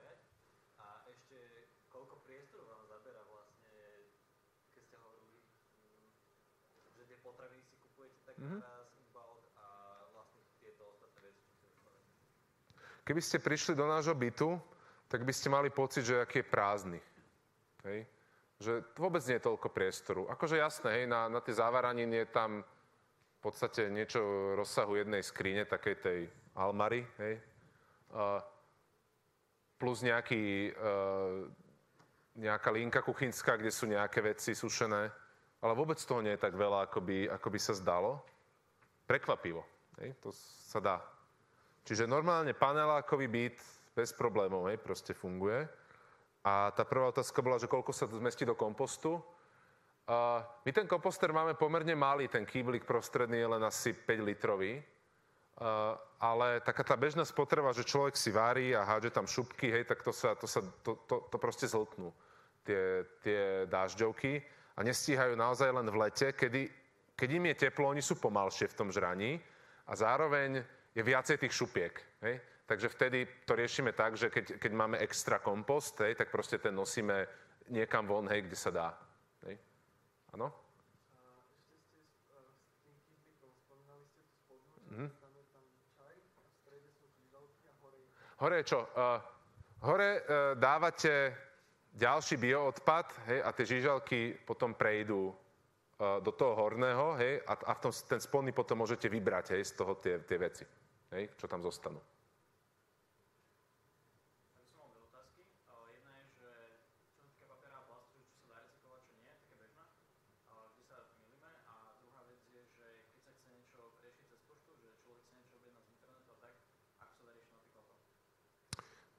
Keby ste prišli do nášho bytu, tak by ste mali pocit, že aký je prázdny. Hej? Že vôbec nie je toľko priestoru. Akože jasné, hej, na, na tie závaraniny je tam v podstate niečo rozsahu jednej skrine, takej tej almary, hej. A plus nejaký, e, nejaká linka kuchynská, kde sú nejaké veci sušené. Ale vôbec toho nie je tak veľa, ako by, ako by sa zdalo. Prekvapivo. Hej, to sa dá. Čiže normálne panelákový byt bez problémov, hej, proste funguje. A tá prvá otázka bola, že koľko sa zmestí do kompostu. A my ten komposter máme pomerne malý, ten kýblik prostredný je len asi 5 litrový. A, ale taká tá bežná spotreba, že človek si varí a hádže tam šupky, hej, tak to sa, to, sa, to, to, to proste zhltnú, tie, tie dážďovky. A nestíhajú naozaj len v lete, kedy, keď im je teplo, oni sú pomalšie v tom žraní a zároveň je viacej tých šupiek. Hej? Takže vtedy to riešime tak, že keď, keď máme extra kompost, hej, tak proste ten nosíme niekam von, hej, kde sa dá. Hej? Áno? Mhm. a hore je čo? Uh, hore uh, dávate ďalší bioodpad hej, a tie žížalky potom prejdú do toho horného hej, a, a v tom, ten spodný potom môžete vybrať hej, z toho tie, tie veci, hej, čo tam zostanú.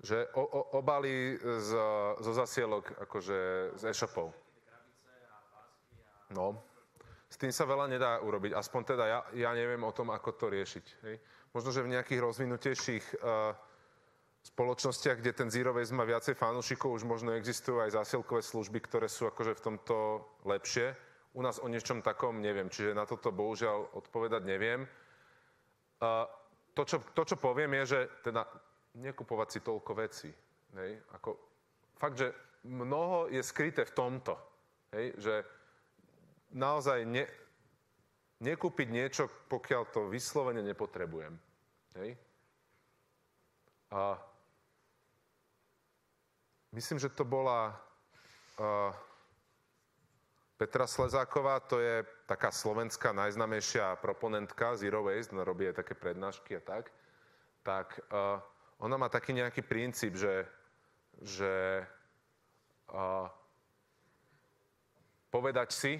Že o, o, obaly z, zo zasielok, akože z e-shopov. No, tým sa veľa nedá urobiť. Aspoň teda ja, ja neviem o tom, ako to riešiť. Hej. Možno, že v nejakých rozvinutejších uh, spoločnostiach, kde ten zero waste má viacej fanúšikov, už možno existujú aj zásielkové služby, ktoré sú akože v tomto lepšie. U nás o niečom takom neviem, čiže na toto bohužiaľ odpovedať neviem. Uh, to, čo, to, čo poviem, je, že teda nekupovať si toľko vecí. Hej. Ako, fakt, že mnoho je skryté v tomto. Hej, že naozaj ne, nekúpiť niečo, pokiaľ to vyslovene nepotrebujem. Hej? A myslím, že to bola uh, Petra Slezáková, to je taká slovenská najznamejšia proponentka Zero Waste, robí aj také prednášky a tak. Tak uh, ona má taký nejaký princíp, že, že uh, povedať si,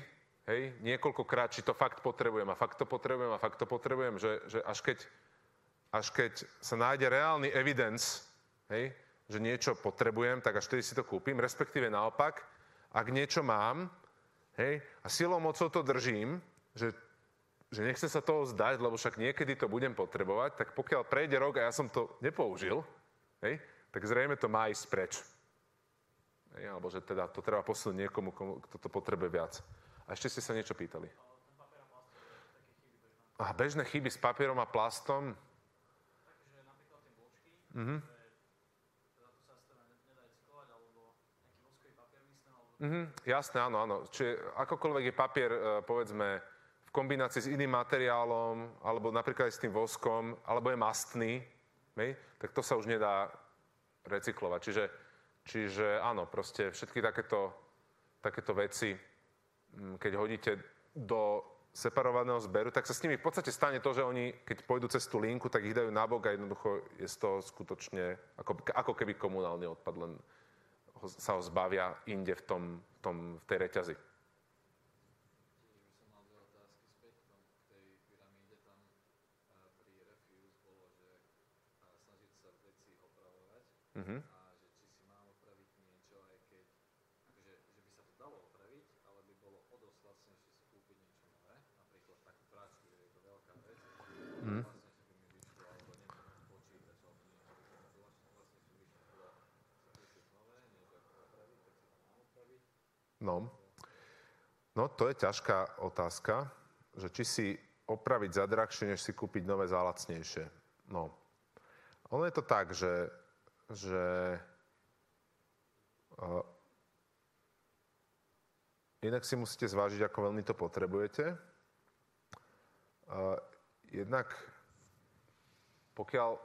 hej, niekoľkokrát, či to fakt potrebujem a fakt to potrebujem a fakt to potrebujem, že, že až, keď, až keď sa nájde reálny evidence, hej, že niečo potrebujem, tak až vtedy si to kúpim, respektíve naopak, ak niečo mám, hej, a silou mocou to držím, že, že nechcem sa toho zdať, lebo však niekedy to budem potrebovať, tak pokiaľ prejde rok a ja som to nepoužil, hej, tak zrejme to má ísť preč. Hej, alebo že teda to treba posunúť niekomu, komu, kto to potrebuje viac. Ešte ste sa niečo pýtali. A bežné chyby s papierom a plastom, Takže napríklad tie bločky, alebo Mhm, jasné, áno, áno. Čiže akokoľvek je papier, e, povedzme, v kombinácii s iným materiálom, alebo napríklad aj s tým voskom, alebo je mastný, hej, tak to sa už nedá recyklovať. Čiže, čiže áno, proste všetky takéto, takéto veci, keď hodíte do separovaného zberu, tak sa s nimi v podstate stane to, že oni, keď pôjdu cez tú linku, tak ich dajú nabok a jednoducho je toho skutočne ako, ako keby komunálny odpad, len ho, sa ho zbavia inde v, tom, v, tom, v tej reťazi. Tiež by som mal dve otázky späť k tomu, k tej pyramíde. Tam a, pri Refuse bolo, že a, snažiť sa veci opravovať Mhm. a že či si mám opraviť niečo, aj keď, akože, že by sa to dalo opraviť, ale by bolo o dosť lacnejšie si kúpiť niečo nové, napríklad takú práčku, že je to veľká vec, Mhm. lacnejšie by mi vyšlo, alebo neviem, počítač, alebo niečo, by mi to lacne- lacnejšie vyšlo bolo si kúpiť nové, než ako opraviť, tak si to mám opraviť. No. no, to je ťažká otázka, že či si opraviť za drahšie, než si kúpiť nové za lacnejšie. No. ono je to tak, že, že uh, inak si musíte zvážiť, ako veľmi to potrebujete. Uh, jednak, pokiaľ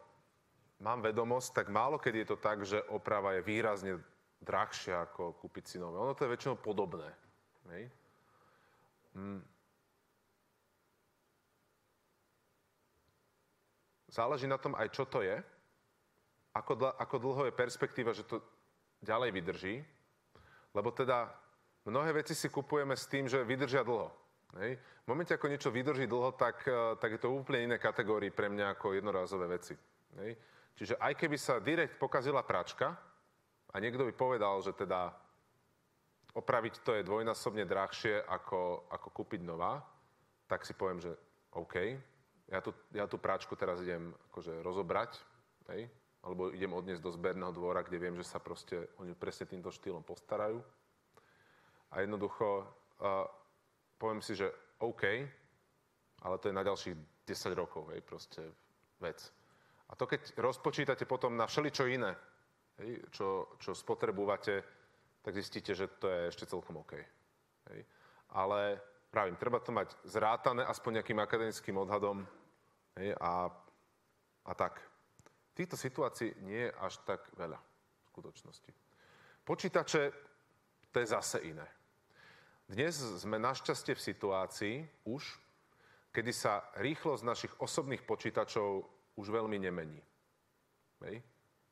mám vedomosť, tak málo kedy je to tak, že oprava je výrazne drahšia ako kúpiť si nové. Ono to je väčšinou podobné. Hej? Mm. Záleží na tom aj, čo to je, ako, dl- ako dlho je perspektíva, že to ďalej vydrží, lebo teda mnohé veci si kupujeme s tým, že vydržia dlho. Hej. V momente, ako niečo vydrží dlho, tak, eh, tak je to úplne iné kategórii pre mňa ako jednorázové veci. Hej. Čiže aj keby sa direkt pokazila pračka a niekto by povedal, že teda opraviť to je dvojnásobne drahšie ako, ako kúpiť nová, tak si poviem, že OK, ja tú, ja tú práčku teraz idem akože rozobrať, hej, alebo idem odniesť do zberného dvora, kde viem, že sa proste oni presne týmto štýlom postarajú. A jednoducho uh, poviem si, že OK, ale to je na ďalších 10 rokov, hej, proste vec. A to keď rozpočítate potom na všeličo iné, hej, čo, čo spotrebúvate, tak zistíte, že to je ešte celkom OK. Hej. Ale pravím, treba to mať zrátané aspoň nejakým akademickým odhadom hej, a, a tak. Týchto situácií nie je až tak veľa v skutočnosti. Počítače, to je zase iné. Dnes sme našťastie v situácii už, kedy sa rýchlosť našich osobných počítačov už veľmi nemení. Hej.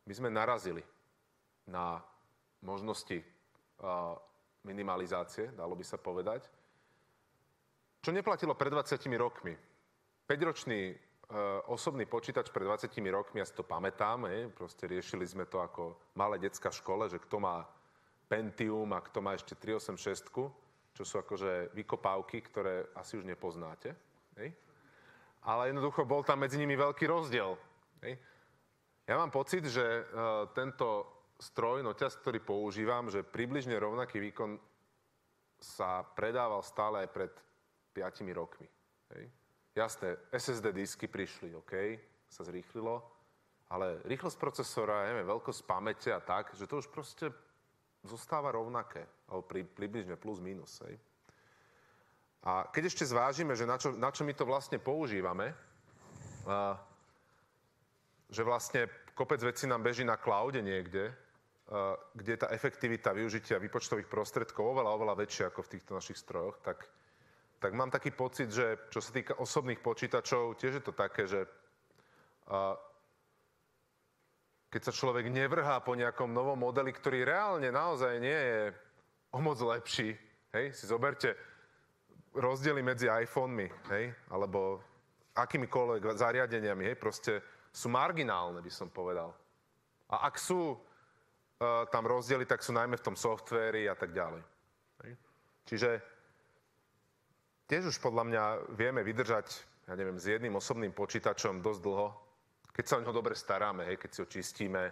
My sme narazili na možnosti minimalizácie, dalo by sa povedať, čo neplatilo pred 20 rokmi. 5-ročný uh, osobný počítač pred 20 rokmi, ja si to pamätám, hej, proste riešili sme to ako malé detská v škole, že kto má Pentium a kto má ešte 386, čo sú akože vykopávky, ktoré asi už nepoznáte. Hej ale jednoducho bol tam medzi nimi veľký rozdiel. Hej. Ja mám pocit, že uh, tento stroj, noťaz, ktorý používam, že približne rovnaký výkon sa predával stále aj pred 5 rokmi. Hej. Jasné, SSD disky prišli, OK, sa zrýchlilo, ale rýchlosť procesora, neviem, veľkosť pamäte a tak, že to už proste zostáva rovnaké, alebo pri, približne plus minus. Hej. A keď ešte zvážime, že na čo, na čo my to vlastne používame, a, že vlastne kopec vecí nám beží na cloude niekde, kde je tá efektivita využitia výpočtových prostriedkov oveľa, oveľa väčšia ako v týchto našich strojoch, tak, tak mám taký pocit, že čo sa týka osobných počítačov, tiež je to také, že a, keď sa človek nevrhá po nejakom novom modeli, ktorý reálne naozaj nie je o moc lepší, hej, si zoberte, rozdiely medzi iPhonemi, hej, alebo akýmikoľvek zariadeniami, hej, proste sú marginálne, by som povedal. A ak sú tam rozdiely, tak sú najmä v tom softvéri a tak ďalej. Čiže tiež už podľa mňa vieme vydržať, ja neviem, s jedným osobným počítačom dosť dlho, keď sa o neho dobre staráme, hej, keď si ho čistíme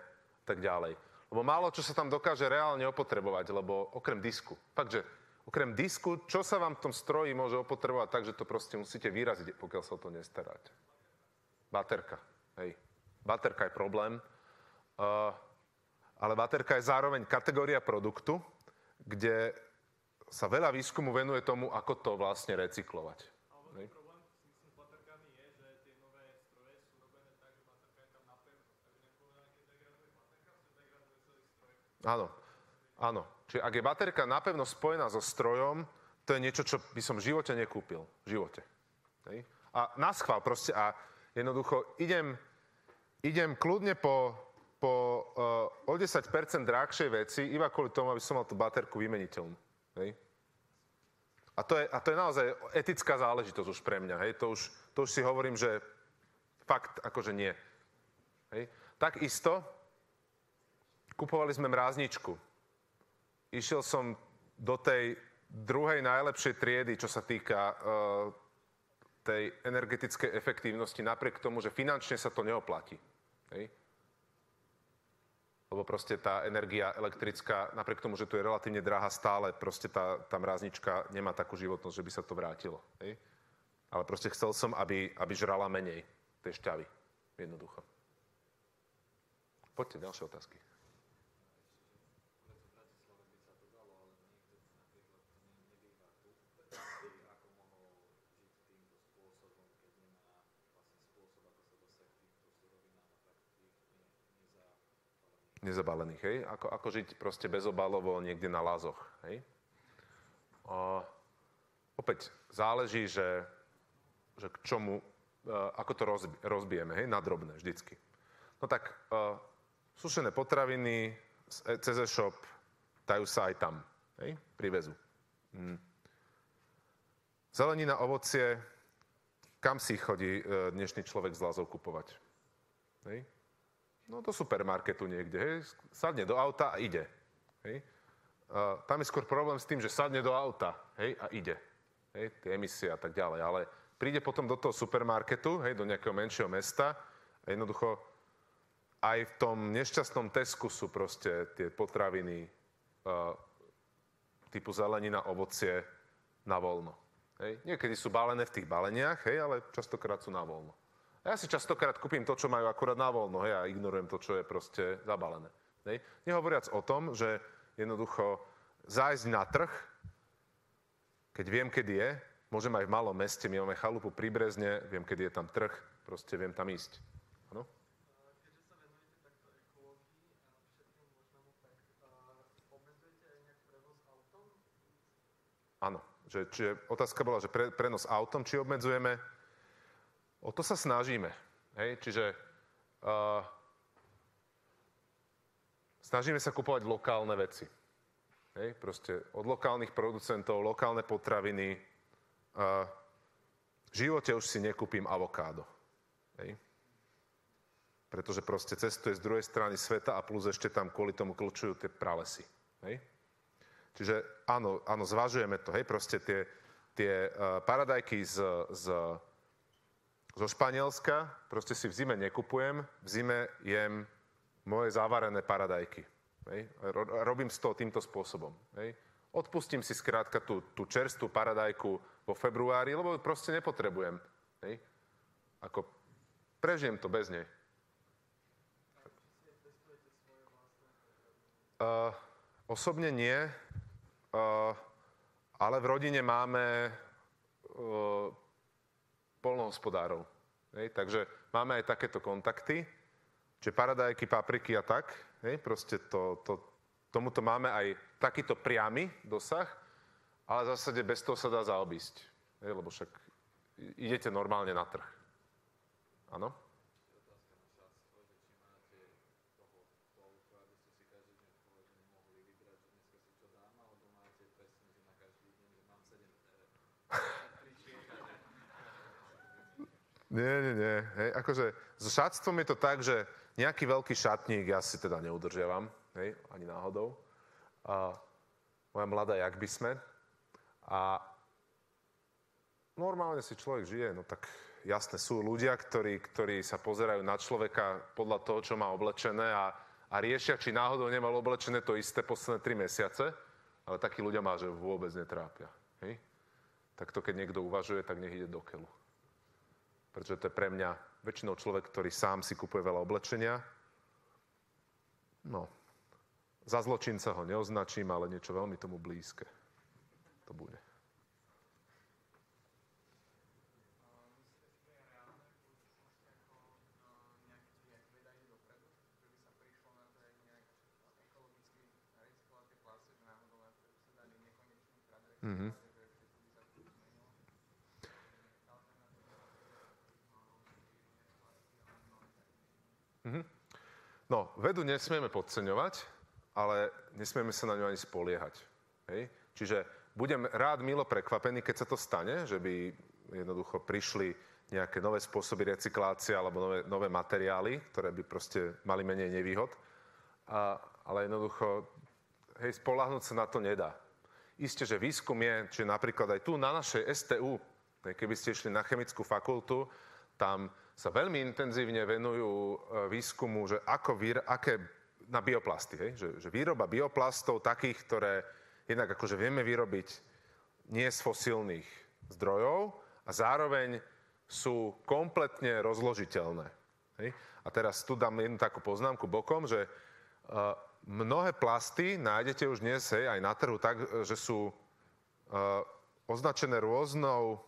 tak ďalej. Lebo málo čo sa tam dokáže reálne opotrebovať, lebo okrem disku. Fakt, že Okrem disku, čo sa vám v tom stroji môže opotrebovať tak, že to proste musíte vyraziť, pokiaľ sa o to nestaráte. Baterka. Hej. Baterka je problém. Uh, ale baterka je zároveň kategória produktu, kde sa veľa výskumu venuje tomu, ako to vlastne recyklovať. Ale problém s baterkami je, že tie nové stroje sú robené tak, že baterka je tam napevno. Takže nepovedané, keď degraduje baterka, sa degraduje celý stroj. Áno, áno. Čiže ak je baterka napevno spojená so strojom, to je niečo, čo by som v živote nekúpil. V živote. Hej? A na schvál proste. A jednoducho idem, idem kľudne po, po uh, o 10% drahšej veci, iba kvôli tomu, aby som mal tú baterku vymeniteľnú. Hej? A to, je, a to je naozaj etická záležitosť už pre mňa. Hej? To, už, to už si hovorím, že fakt akože nie. Hej? Takisto kupovali sme mrázničku išiel som do tej druhej najlepšej triedy, čo sa týka uh, tej energetickej efektívnosti, napriek tomu, že finančne sa to neoplatí. Hej? Lebo proste tá energia elektrická, napriek tomu, že tu je relatívne drahá stále, proste tá, tá mráznička nemá takú životnosť, že by sa to vrátilo. Hej? Ale proste chcel som, aby, aby žrala menej tej šťavy. Jednoducho. Poďte, ďalšie otázky. Preto v Bratislave by sa to dalo, ale niekto napríklad to ne- nebýva tu, by ako mohol žiť týmto spôsobom, keď nemá vlastne spôsob, ako sa dostať k týmto surovinám a tak tých ne- nezapálených. Nezabalených, hej? Ako, ako žiť proste bezobalovo niekde na lázoch, hej? O, opäť záleží, že, že k čomu, e, ako to rozbi, rozbijeme, hej? Na drobné, vždycky. No tak, uh, sušené potraviny z e- cez e-shop dajú sa aj tam, hej? Privezú. Mm. Zelenina, ovocie, kam si chodí dnešný človek z lázov kupovať? Hej? No do supermarketu niekde, hej, sadne do auta a ide. Hej. A tam je skôr problém s tým, že sadne do auta, hej, a ide. Hej, tie emisie a tak ďalej. Ale príde potom do toho supermarketu, hej, do nejakého menšieho mesta a jednoducho aj v tom nešťastnom Tesku sú proste tie potraviny uh, typu zelenina, ovocie na voľno. Hej. Niekedy sú balené v tých baleniach, hej, ale častokrát sú na voľno. Ja si častokrát kúpim to, čo majú akurát na voľno, hej, a ignorujem to, čo je proste zabalené. Hej. Nehovoriac o tom, že jednoducho zájsť na trh, keď viem, kedy je, môžem aj v malom meste, my máme chalupu pri Brezne, viem, kedy je tam trh, proste viem tam ísť. Áno? Keďže sa venujete takto ekológii a všetkému možnému, tak obmedzujete aj nejak prevoz autom? Áno. Že, čiže otázka bola, že pre, prenos autom, či obmedzujeme. O to sa snažíme. Hej? Čiže uh, snažíme sa kupovať lokálne veci. Hej? Proste od lokálnych producentov, lokálne potraviny. Uh, v živote už si nekúpim avokádo. Hej? Pretože proste cestuje z druhej strany sveta a plus ešte tam kvôli tomu klčujú tie pralesy. Hej? Čiže áno, áno, zvažujeme to, hej, proste tie, tie uh, paradajky z, z, zo Španielska, proste si v zime nekupujem, v zime jem moje zavarené paradajky. Hej. Ro, robím toho týmto spôsobom. Hej. Odpustím si skrátka tú, tú čerstvú paradajku vo februári, lebo ju proste nepotrebujem. Hej. Ako prežijem to bez nej. Uh, osobne nie, uh, ale v rodine máme uh, polnohospodárov. Hej, takže máme aj takéto kontakty, že paradajky, papriky a tak, hej, proste to, to, tomuto máme aj takýto priamy dosah, ale v zásade bez toho sa dá zaobísť, hej, lebo však idete normálne na trh. Áno? Otázka na šatstvo, že či máte toho toľko, aby ste si každý deň povedzme mohli vybrať, že dneska si čo dám, alebo máte presne, že na každý deň, že mám 7 tričiek a že Nie, nie, nie. Hej, akože so šatstvom je to tak, že nejaký veľký šatník ja si teda neudržiavam, hej, ani náhodou. A moja mladá, jak by sme. A normálne si človek žije, no tak jasne, sú ľudia, ktorí, ktorí sa pozerajú na človeka podľa toho, čo má oblečené a, a riešia, či náhodou nemal oblečené to isté posledné tri mesiace, ale takí ľudia má, že vôbec netrápia. Hej? Tak to, keď niekto uvažuje, tak nech ide do keľu. Pretože to je pre mňa väčšinou človek, ktorý sám si kupuje veľa oblečenia. No, za zločinca ho neoznačím, ale niečo veľmi tomu blízke. To bude. Myslíte si, že je reálne v budúcnosti ako uh, nejaký nejak veda ide dopredu, že by sa prišlo na to, jak nejak ekologicky recyklovať tie plasty, že náhodou na to sa dali nekonečný krát recyklovať, Mhm. že všetko by sa to zmenilo. Alternatívne No, vedu nesmieme podceňovať, ale nesmieme sa na ňu ani spoliehať. Hej? Čiže budem rád milo prekvapený, keď sa to stane, že by jednoducho prišli nejaké nové spôsoby recyklácie alebo nové, nové materiály, ktoré by proste mali menej nevýhod. A, ale jednoducho, hej, spolahnúť sa na to nedá. Isté, že výskum je, čiže napríklad aj tu na našej STU, keby ste išli na chemickú fakultu, tam sa veľmi intenzívne venujú e, výskumu, že ako výr, aké na bioplasty, hej? Že, že výroba bioplastov takých, ktoré jednak akože vieme vyrobiť nie z fosílnych zdrojov a zároveň sú kompletne rozložiteľné. Hej? A teraz tu dám jednu takú poznámku bokom, že uh, mnohé plasty nájdete už dnes hej, aj na trhu tak, že sú uh, označené rôznou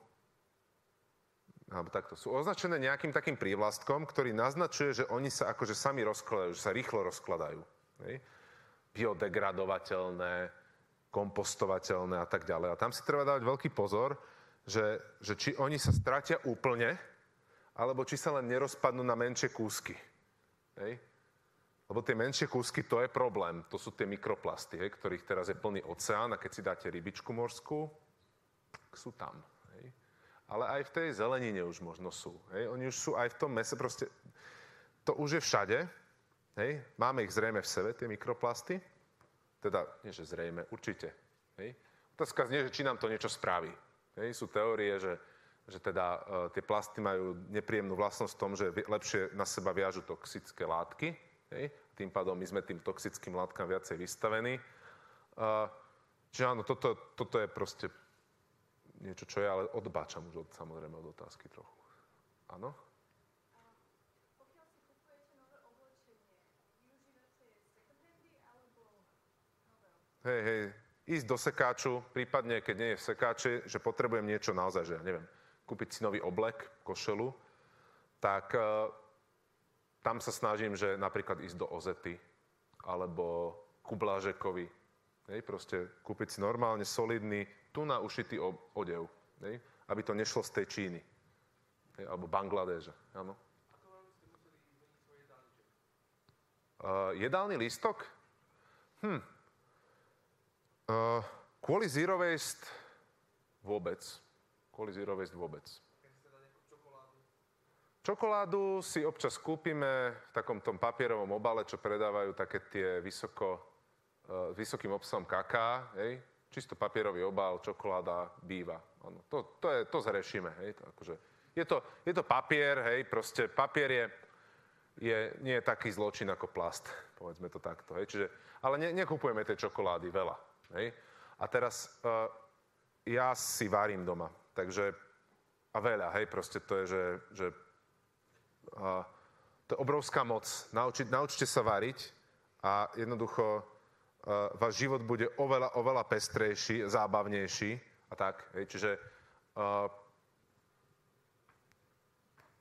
alebo takto, sú označené nejakým takým prívlastkom, ktorý naznačuje, že oni sa akože sami rozkladajú, že sa rýchlo rozkladajú. Hej? Biodegradovateľné, kompostovateľné a tak ďalej. A tam si treba dávať veľký pozor, že, že či oni sa stratia úplne, alebo či sa len nerozpadnú na menšie kúsky. Hej? Lebo tie menšie kúsky, to je problém. To sú tie mikroplasty, hej, ktorých teraz je plný oceán a keď si dáte rybičku morskú, sú tam ale aj v tej zelenine už možno sú. Hej? Oni už sú aj v tom mese, proste to už je všade. Hej? Máme ich zrejme v sebe, tie mikroplasty. Teda, nie že zrejme, určite. Hej? Otázka znie, že či nám to niečo spraví. Hej? Sú teórie, že, že teda uh, tie plasty majú nepríjemnú vlastnosť v tom, že lepšie na seba viažu toxické látky. Hej? Tým pádom my sme tým toxickým látkam viacej vystavení. Uh, čiže áno, toto, toto je proste niečo, čo je, ale odbáčam už od, samozrejme od otázky trochu. Áno? Hej, hej, ísť do sekáču, prípadne keď nie je v sekáči, že potrebujem niečo naozaj, že ja neviem, kúpiť si nový oblek, košelu, tak uh, tam sa snažím, že napríklad ísť do Ozety alebo Kublážekovi, hej, proste kúpiť si normálne solidný tu na ušitý odev, hej? aby to nešlo z tej Číny. Hej? Alebo Bangladeže. Áno. Uh, jedálny lístok? Hm. Uh, kvôli zero waste vôbec. Kvôli zero waste vôbec. Čokoládu si občas kúpime v takom tom papierovom obale, čo predávajú také tie vysoko, uh, vysokým obsahom kaká, hej? čisto papierový obal, čokoláda, býva. Ano, to, to, je, to zrešíme. Hej, to akože, je, to, je to papier, hej, proste papier je, je, nie je taký zločin ako plast, povedzme to takto. Hej, čiže, ale ne, nekupujeme tie čokolády veľa. Hej. A teraz uh, ja si varím doma, takže a veľa, hej, proste to je, že, že uh, to je obrovská moc. Naučiť, naučte sa variť a jednoducho váš život bude oveľa, oveľa pestrejší, zábavnejší a tak. Hej. Čiže uh,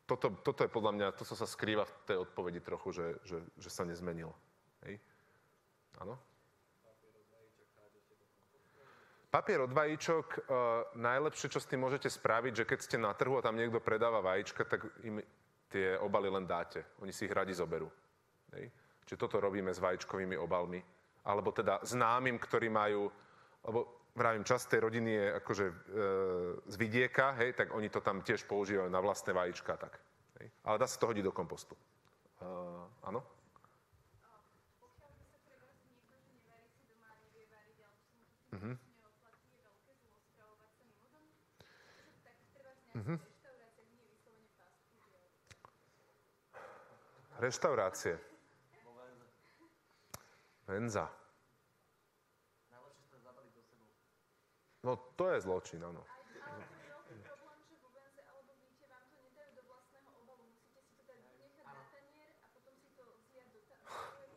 toto, toto je podľa mňa, to, co sa skrýva v tej odpovedi trochu, že, že, že sa nezmenil. Hej. Áno? Papier od vajíčok, uh, najlepšie, čo s tým môžete spraviť, že keď ste na trhu a tam niekto predáva vajíčka, tak im tie obaly len dáte. Oni si ich radi zoberú. Hej. Čiže toto robíme s vajíčkovými obalmi alebo teda známym, ktorí majú, lebo vravím, časť tej rodiny je akože e, z vidieka, hej, tak oni to tam tiež používajú na vlastné vajíčka, tak. Hej. Ale dá sa to hodiť do kompostu. Uh, áno? To Mhm. Mhm. ale Reštaurácie. Sebou. No to je zločin, áno.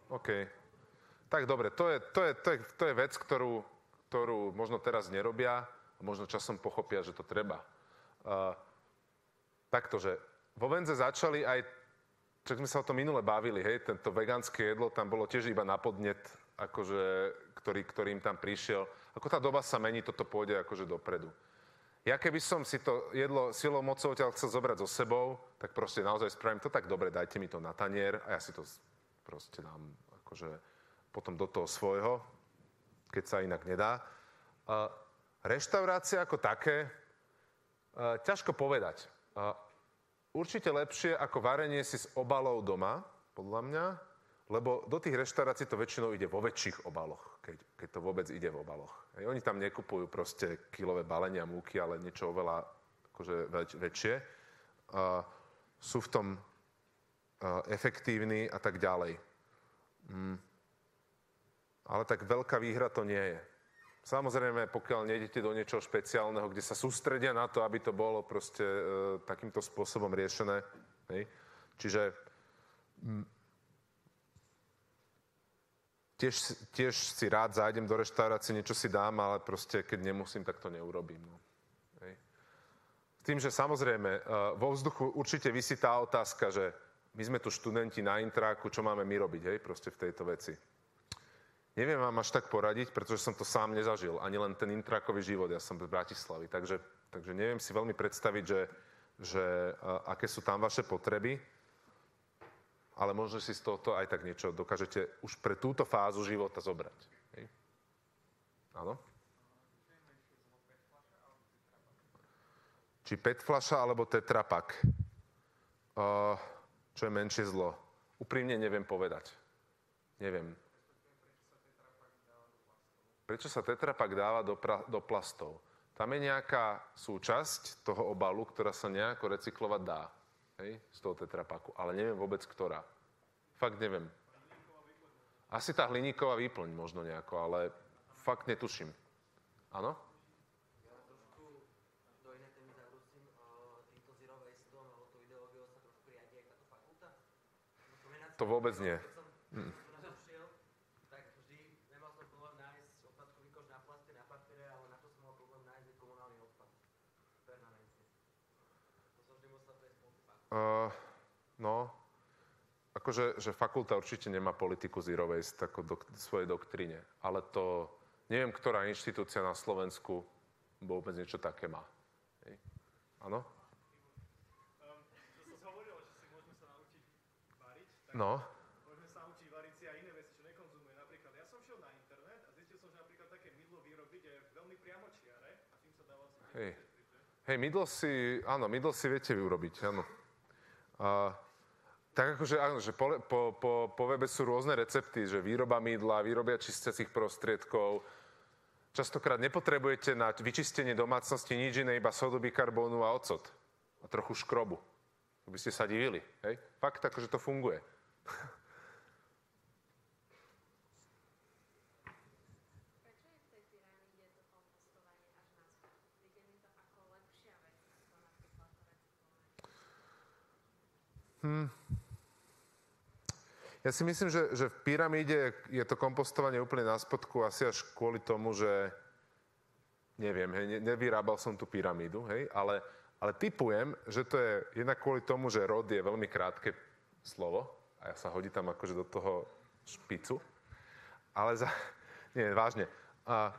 OK. Tak dobre, to je, to je, to je, to je vec, ktorú, ktorú možno teraz nerobia a možno časom pochopia, že to treba. Uh, takto, že vo Venze začali aj, čo sme sa o tom minule bavili, hej, tento vegánske jedlo tam bolo tiež iba na podnet, akože, ktorý, ktorým tam prišiel. Ako tá doba sa mení, toto pôjde akože dopredu. Ja keby som si to jedlo silou mocou ťa chcel zobrať so sebou, tak proste naozaj spravím to tak dobre, dajte mi to na tanier a ja si to proste dám akože potom do toho svojho, keď sa inak nedá. Uh, reštaurácie ako také, uh, ťažko povedať. Uh, určite lepšie ako varenie si s obalou doma, podľa mňa, lebo do tých reštaurácií to väčšinou ide vo väčších obaloch, keď, keď to vôbec ide v obaloch. Hej, oni tam nekupujú proste kilové balenia múky, ale niečo oveľa akože väč, väčšie. Uh, sú v tom uh, efektívni a tak ďalej. Mm. Ale tak veľká výhra to nie je. Samozrejme, pokiaľ nejdete do niečoho špeciálneho, kde sa sústredia na to, aby to bolo proste e, takýmto spôsobom riešené. Hej. Čiže tiež, tiež si rád zájdem do reštaurácie, niečo si dám, ale proste keď nemusím, tak to neurobím. No. Hej. S tým, že samozrejme, uh, vo vzduchu určite vysí tá otázka, že my sme tu študenti na intráku, čo máme my robiť, hej, proste v tejto veci. Neviem vám až tak poradiť, pretože som to sám nezažil, ani len ten intrákový život, ja som z Bratislavy, takže, takže neviem si veľmi predstaviť, že, že uh, aké sú tam vaše potreby, ale možno si z tohoto aj tak niečo dokážete už pre túto fázu života zobrať. Hej? Áno? Či PET fľaša alebo tetrapak? Uh, čo je menšie zlo? Úprimne neviem povedať. Neviem. Prečo sa tetrapak dáva do, pra, do plastov? Tam je nejaká súčasť toho obalu, ktorá sa nejako recyklovať dá. Hej, z toho tetrapaku. Ale neviem vôbec, ktorá. Fakt neviem. Asi tá hliníková výplň možno nejako, ale fakt netuším. Áno? Ja trošku do inej témy zavrúcim, týmto zero wasteom alebo to ideológiou sa trošku riadi aj táto fakulta. To vôbec nie. Keď som Mm. tu na to šiel, tak vždy nemal som problém nájsť odpadkový koš na plaste, na papiere, ale na to som mal problém nájsť komunálny odpad. Permanentne. To som vždy musel prejsť multifakultu. Uh, no, akože že fakulta určite nemá politiku zero waste ako do svojej doktríne, ale to neviem, ktorá inštitúcia na Slovensku vôbec niečo také má. Áno? Tak No, môžeme sa naučiť variť si aj iné veci, čo nekonzumuje. Napríklad ja som šiel na internet a zistil som, že napríklad také mydlo vyrobiť je veľmi priamočiare a tým sa dá vlastne hej. Hej, mydlo si, áno, mydlo si viete urobiť, áno. Tak akože, áno, že po, po, po, po webe sú rôzne recepty, že výroba mydla, výrobia čistiacich prostriedkov. Častokrát nepotrebujete na vyčistenie domácnosti nič iné, iba sodu bikarbónu a ocot. A trochu škrobu. To by ste sa divili, hej? Fakt, akože to funguje. Prečo je v tej pyramíde to kompostovanie až na schod? Príde mi to ako lepšia vec, ako napríklad to recyklovanie. Ja si myslím, že, že v pyramíde je to kompostovanie úplne na spodku asi až kvôli tomu, že neviem, hej, ne, nevyrábal som tú pyramídu, hej, ale, ale typujem, že to je jednak kvôli tomu, že rod je veľmi krátke slovo a ja sa hodí tam akože do toho špicu. Ale za... Nie, vážne. A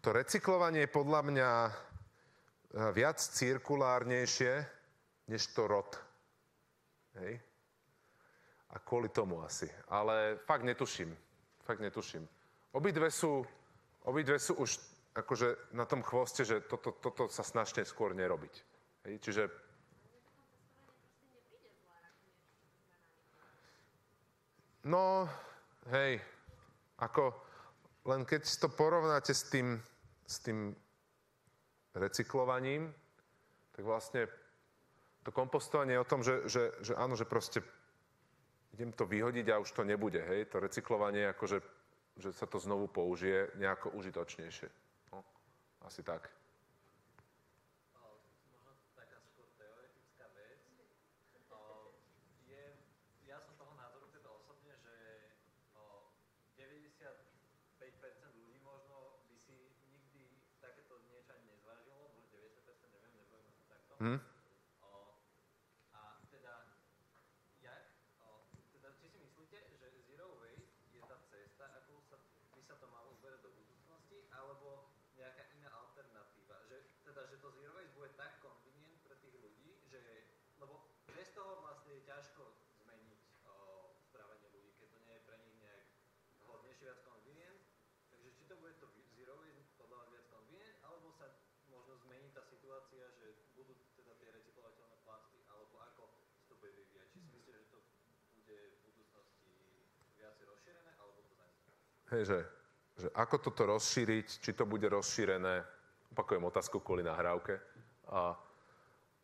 to recyklovanie je podľa mňa e, viac cirkulárnejšie, než to rod. Hej? A kvôli tomu asi. Ale fakt netuším. Fakt netuším. Obidve sú, obidve sú už akože na tom chvoste, že toto, toto sa snažte skôr nerobiť. Hej? Čiže No, hej, ako len keď to porovnáte s tým, s tým recyklovaním, tak vlastne to kompostovanie je o tom, že, že, že áno, že proste idem to vyhodiť a už to nebude, hej. To recyklovanie je ako, že, že sa to znovu použije nejako užitočnejšie. No, asi tak. O, možno taká skôr teoretická vec. O, je, ja som toho názoru teda osobne, že o, 95% ľudí možno by si nikdy takéto niečo ani nezvážilo, možno 90% neviem, nebudeme to takto. Hm? O, a teda, jak, o, teda, či si myslíte, že zero waste je tá cesta, ako sa, by sa to malo zberať do budúcnosti, alebo nejaká iná alternatíva? Že, teda, že to zero waste bude tak convenient pre tých ľudí, že, lebo bez toho vlastne je ťažko zmeniť o, správanie ľudí, keď to nie je pre nich nejak hodnejšie, viac convenient. Takže či to bude to vi- zero waste podľa vás viac convenient, alebo sa možno zmení tá situácia, že budú teda tie recyklovateľné plasty, alebo ako sa to bude vyvíjať? Či si myslíte, že to bude v budúcnosti viac rozšírené, alebo to zanikne? Hej, že, že ako toto rozšíriť, či to bude rozšírené, opakujem otázku kvôli nahrávke, a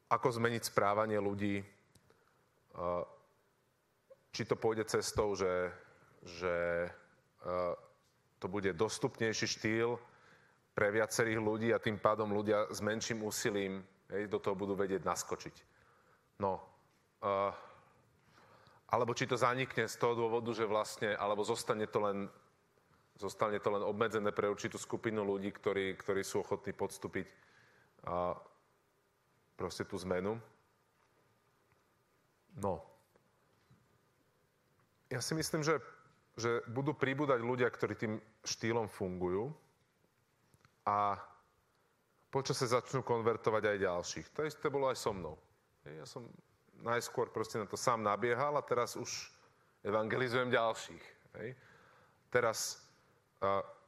ako zmeniť správanie ľudí, a či to pôjde cestou, že, že to bude dostupnejší štýl pre viacerých ľudí a tým pádom ľudia s menším úsilím hej, do toho budú vedieť naskočiť. No, a, alebo či to zanikne z toho dôvodu, že vlastne, alebo zostane to len, zostane to len obmedzené pre určitú skupinu ľudí, ktorí, ktorí sú ochotní podstúpiť a, proste tú zmenu. No. Ja si myslím, že, že budú pribúdať ľudia, ktorí tým štýlom fungujú a počase začnú konvertovať aj ďalších. To isté bolo aj so mnou. Ja som najskôr proste na to sám nabiehal a teraz už evangelizujem ďalších. Teraz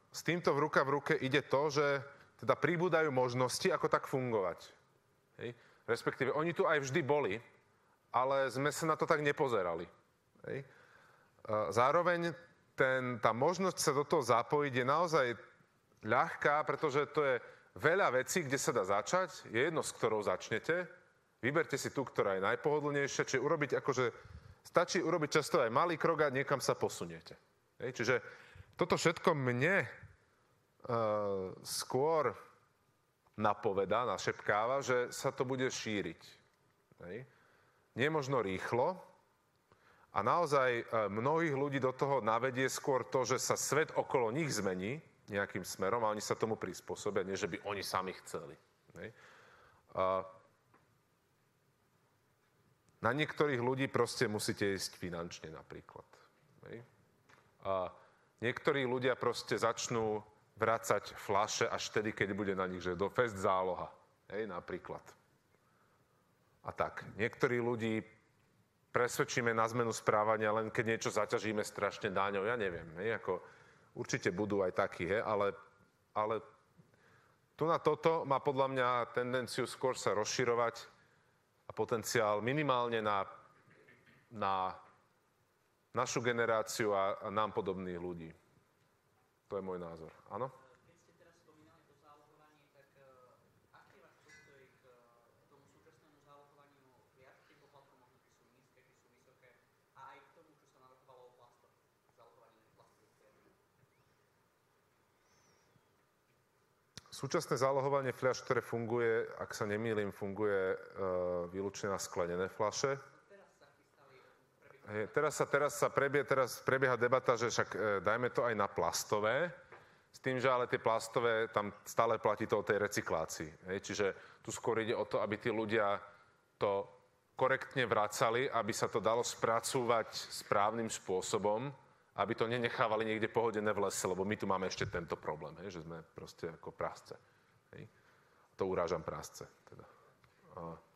s týmto v ruka v ruke ide to, že teda pribúdajú možnosti, ako tak fungovať. Hej. Respektíve, oni tu aj vždy boli, ale sme sa na to tak nepozerali. Hej. Zároveň ten, tá možnosť sa do toho zapojiť je naozaj ľahká, pretože to je veľa vecí, kde sa dá začať. Je jedno, s ktorou začnete. Vyberte si tú, ktorá je najpohodlnejšia, čiže urobiť akože, stačí urobiť často aj malý krok a niekam sa posuniete. Hej, čiže toto všetko mne uh, skôr napoveda, našepkáva, že sa to bude šíriť. Hej. Nie možno rýchlo a naozaj uh, mnohých ľudí do toho navedie skôr to, že sa svet okolo nich zmení nejakým smerom a oni sa tomu prispôsobia, že by oni sami chceli. Hej. Uh, na niektorých ľudí proste musíte ísť finančne napríklad. Hej. A niektorí ľudia proste začnú vracať flaše až vtedy, keď bude na nich, že do fest záloha. Hej, napríklad. A tak. Niektorí ľudí presvedčíme na zmenu správania, len keď niečo zaťažíme strašne dáňou. Ja neviem. Hej, ako, určite budú aj takí, hej, ale, ale tu na toto má podľa mňa tendenciu skôr sa rozširovať a potenciál minimálne na, na našu generáciu a, a nám podobných ľudí. To je môj názor. Áno? Plastových fliaží? Súčasné zálohovanie fľaš, ktoré funguje, ak sa nemýlim, funguje uh, výlučne na sklenené fľaše. Hej, teraz sa, teraz sa prebie, teraz prebieha debata, že však e, dajme to aj na plastové, s tým, že ale tie plastové, tam stále platí to o tej recyklácii. Hej, čiže tu skôr ide o to, aby tí ľudia to korektne vracali, aby sa to dalo spracúvať správnym spôsobom, aby to nenechávali niekde pohodené v lese, lebo my tu máme ešte tento problém, hej, že sme proste ako prásce. Hej. To urážam prásce. Teda. A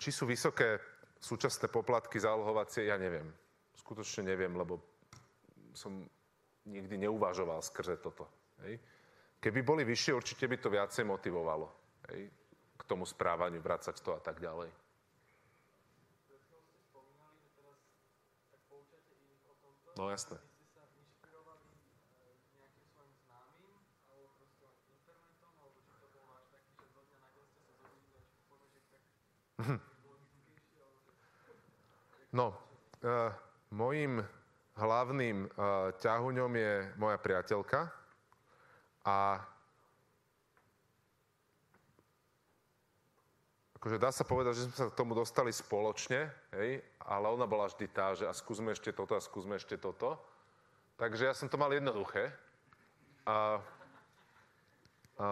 či sú vysoké súčasné poplatky zálohovacie, ja neviem. Skutočne neviem, lebo som nikdy neuvažoval skrze toto. Hej. Keby boli vyššie, určite by to viacej motivovalo. Hej. K tomu správaniu, vracať to a tak ďalej. Pred chvíľou ste No, uh, mojim hlavným uh, ťahuňom je moja priateľka a akože dá sa povedať, že sme sa k tomu dostali spoločne, hej, ale ona bola vždy tá, že a skúsme ešte toto a skúsme ešte toto. Takže ja som to mal jednoduché. A, a,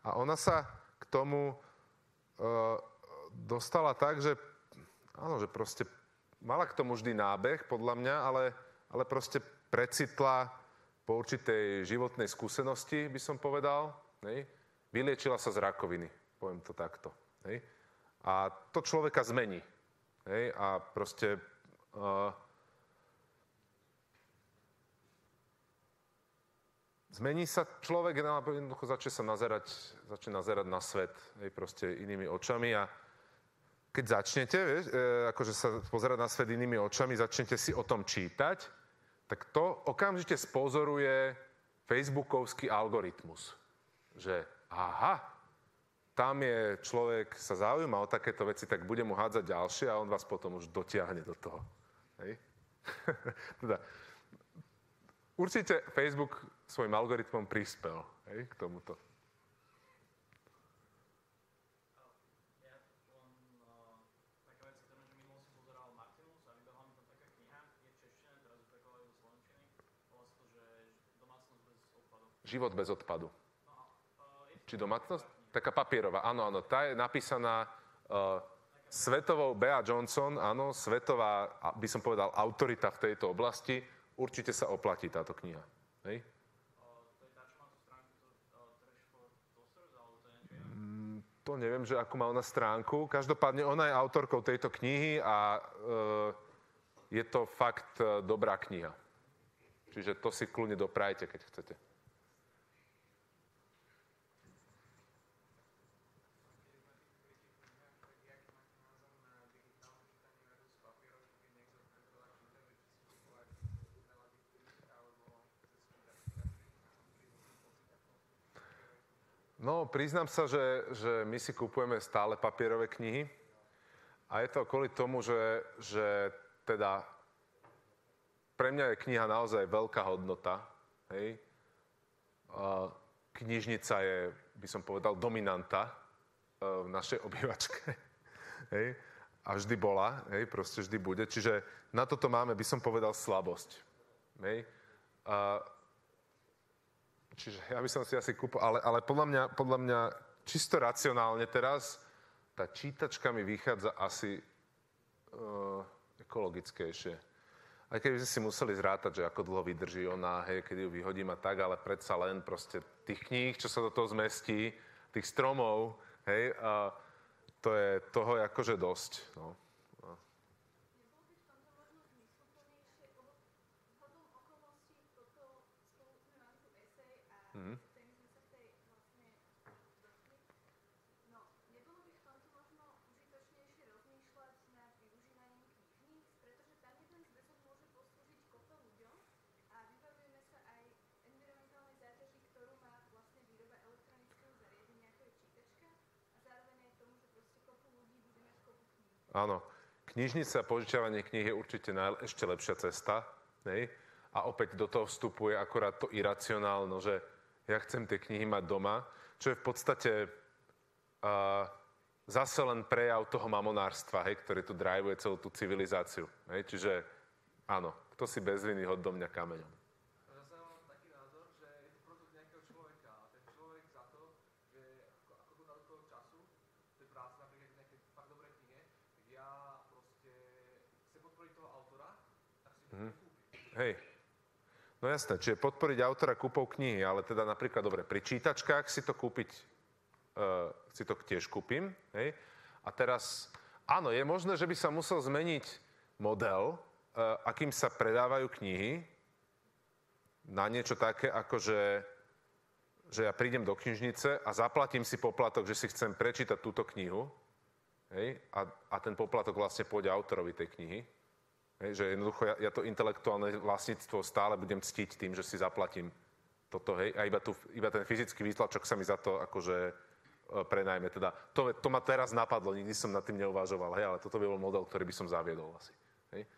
a ona sa k tomu uh, dostala tak, že áno, že proste mala k tomu vždy nábeh, podľa mňa, ale, ale proste precitla po určitej životnej skúsenosti, by som povedal. Hej. Vyliečila sa z rakoviny, poviem to takto. Hej. A to človeka zmení. Hej. A proste... Uh, zmení sa človek, no, jednoducho začne sa nazerať, začne nazerať na svet hej, proste inými očami a keď začnete, vieš, e, akože sa pozerať na svet inými očami, začnete si o tom čítať, tak to okamžite spozoruje facebookovský algoritmus. Že aha, tam je človek, sa zaujíma o takéto veci, tak bude mu hádzať ďalšie a on vás potom už dotiahne do toho. Hej? teda, určite Facebook svojim algoritmom prispel hej, k tomuto. Ja len uh, taká Život bez odpadu. Či domácnosť? Taká papierová, áno, áno. Tá je napísaná uh, svetovou Bea Johnson, áno, svetová, by som povedal, autorita v tejto oblasti. Určite sa oplatí táto kniha. Hej? To neviem, že ako má ona stránku. Každopádne ona je autorkou tejto knihy a uh, je to fakt uh, dobrá kniha. Čiže to si kľudne doprajte, keď chcete. No, priznám sa, že, že my si kupujeme stále papierové knihy. A je to kvôli tomu, že, že teda pre mňa je kniha naozaj veľká hodnota. Hej. A knižnica je, by som povedal, dominanta e, v našej obývačke. Hej. A vždy bola, hej, proste vždy bude. Čiže na toto máme, by som povedal, slabosť. Hej. A Čiže ja by som si asi kúpil, ale, ale podľa, mňa, podľa mňa čisto racionálne teraz tá čítačka mi vychádza asi uh, ekologickejšie. Aj keby sme si museli zrátať, že ako dlho vydrží ona, hej, keď ju vyhodím a tak, ale predsa len proste tých kníh, čo sa do toho zmestí, tých stromov, hej, a to je toho akože dosť. No. Nebolo by v tomto možno zmysluplnejšie, lebo vzhľadom okolností toto spolu sme mali tu esej a Mhm. k téme sme sa v tej vlastne došli. No, nebolo by v tomto možno užitočnejšie rozmýšľať nad využívaním knižníc, pretože tam jeden zväzok môže poslúžiť kopa ľuďom a vybavujeme sa aj environmentálnej záťaži, ktorú má vlastne výroba elektronického zariadenia, ako je čítačka a zároveň aj tomu, že proste kopu ľudí bude mať kopu kníh. Áno, knižnica požičiavanie kníh je určite naj, ešte lepšia cesta. Hej? A opäť do toho vstupuje akorát to iracionálno, že ja chcem tie knihy mať doma, čo je v podstate uh, zase len prejav toho mamonárstva, hej, ktorý tu drivuje celú tú civilizáciu. Hej? Čiže áno, kto si bez viny hod do mňa kameňom. Zase mám taký názor, že je to produkt nejakého človeka a ten človek za to, že ako, ako to dá do toho času, tej práce napríklad k nejakej fakt dobrej knihe, tak ja proste chcem podporiť toho autora, tak si mm-hmm. kúpiť. Hej. No jasné, čiže podporiť autora kúpou knihy, ale teda napríklad, dobre, pri čítačkách si to kúpiť, uh, si to tiež kúpim, hej. A teraz, áno, je možné, že by sa musel zmeniť model, uh, akým sa predávajú knihy, na niečo také, ako že, že ja prídem do knižnice a zaplatím si poplatok, že si chcem prečítať túto knihu, hej, a, a ten poplatok vlastne pôjde autorovi tej knihy. Hej, že jednoducho ja, ja to intelektuálne vlastníctvo stále budem ctiť tým, že si zaplatím toto, hej, a iba, tu, iba ten fyzický výtlačok sa mi za to akože e, prenajme. Teda, to, to ma teraz napadlo, nikdy som nad tým neuvažoval, hej, ale toto by bol model, ktorý by som zaviedol asi. Hej,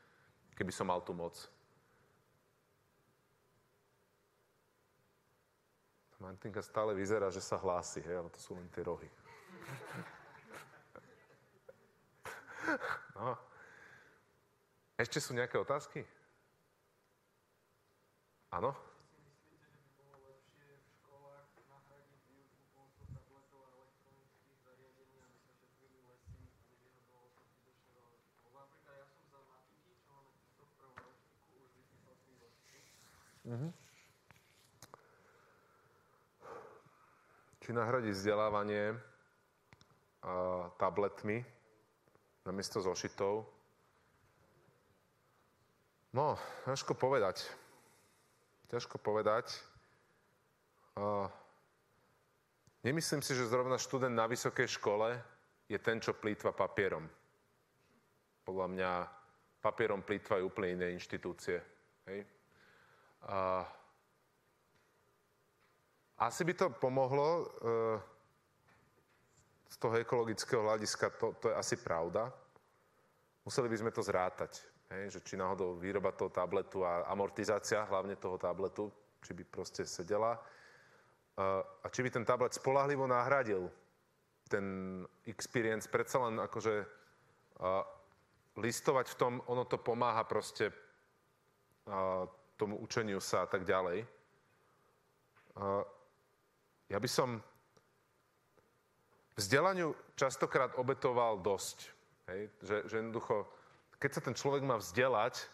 keby som mal tú moc. Martinka stále vyzerá, že sa hlási, hej, ale to sú len tie rohy. No. Ešte sú nejaké otázky? Áno? Lesy. Či nahradiť vzdelávanie a, tabletmi namiesto zošitov? No, ťažko povedať. Ťažko povedať. A, nemyslím si, že zrovna študent na vysokej škole je ten, čo plýtva papierom. Podľa mňa papierom plýtvajú úplne iné inštitúcie. Hej? A, asi by to pomohlo e, z toho ekologického hľadiska, to, to je asi pravda. Museli by sme to zrátať, hej, že či náhodou výroba toho tabletu a amortizácia hlavne toho tabletu, či by proste sedela. A či by ten tablet spolahlivo nahradil ten experience, predsa len akože listovať v tom, ono to pomáha proste tomu učeniu sa a tak ďalej. ja by som vzdelaniu častokrát obetoval dosť. Hej? Že, že jednoducho, keď sa ten človek má vzdelať,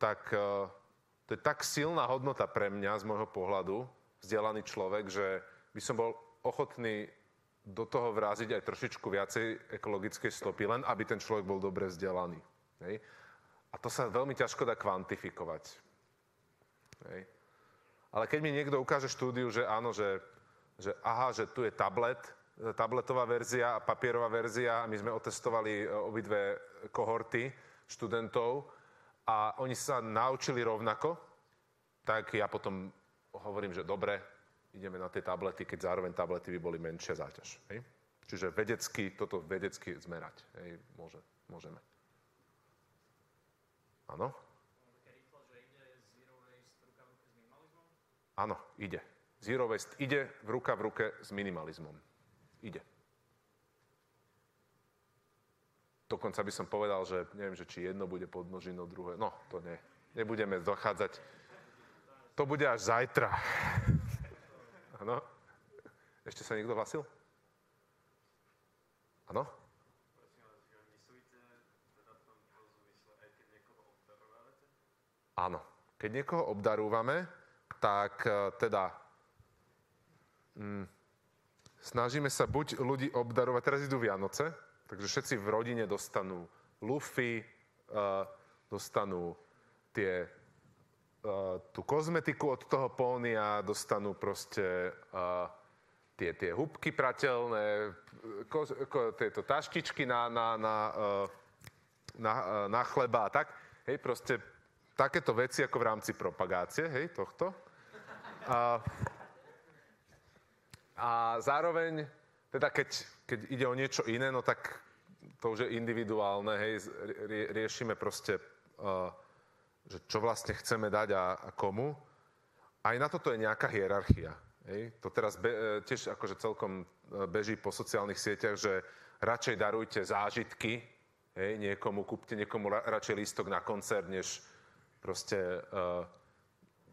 tak uh, to je tak silná hodnota pre mňa z môjho pohľadu, vzdelaný človek, že by som bol ochotný do toho vráziť aj trošičku viacej ekologickej stopy, len aby ten človek bol dobre vzdelaný. Hej? A to sa veľmi ťažko dá kvantifikovať. Hej? Ale keď mi niekto ukáže štúdiu, že áno, že, že aha, že tu je tablet, tabletová verzia a papierová verzia a my sme otestovali e, obidve kohorty študentov a oni sa naučili rovnako, tak ja potom hovorím, že dobre, ideme na tie tablety, keď zároveň tablety by boli menšia záťaž. Hej? Čiže vedecky, toto vedecky zmerať. Hej? Môže, môžeme. Áno? Áno, ide. Zero waste ide v ruka v ruke s minimalizmom. Ide. Dokonca by som povedal, že neviem, že či jedno bude pod množinou druhé. No, to nie. Nebudeme dochádzať. To bude až zajtra. Áno? Ešte sa niekto hlasil? Áno? Áno. Keď niekoho obdarúvame, tak e, teda mm, snažíme sa buď ľudí obdarovať, teraz idú Vianoce, takže všetci v rodine dostanú lufy, uh, dostanú tie, uh, tú kozmetiku od toho pónia, dostanú proste uh, tie, tie hubky prateľné, ko, ko, tieto taštičky na, na, na, na, na chleba a tak. Hej, proste takéto veci ako v rámci propagácie, hej, tohto. A, a zároveň, teda keď, keď ide o niečo iné, no tak to už je individuálne, hej, rie, riešime proste, uh, že čo vlastne chceme dať a, a komu. Aj na toto je nejaká hierarchia. Hej. To teraz be, e, tiež akože celkom e, beží po sociálnych sieťach, že radšej darujte zážitky, hej, niekomu, kúpte niekomu radšej lístok na koncert, než proste uh,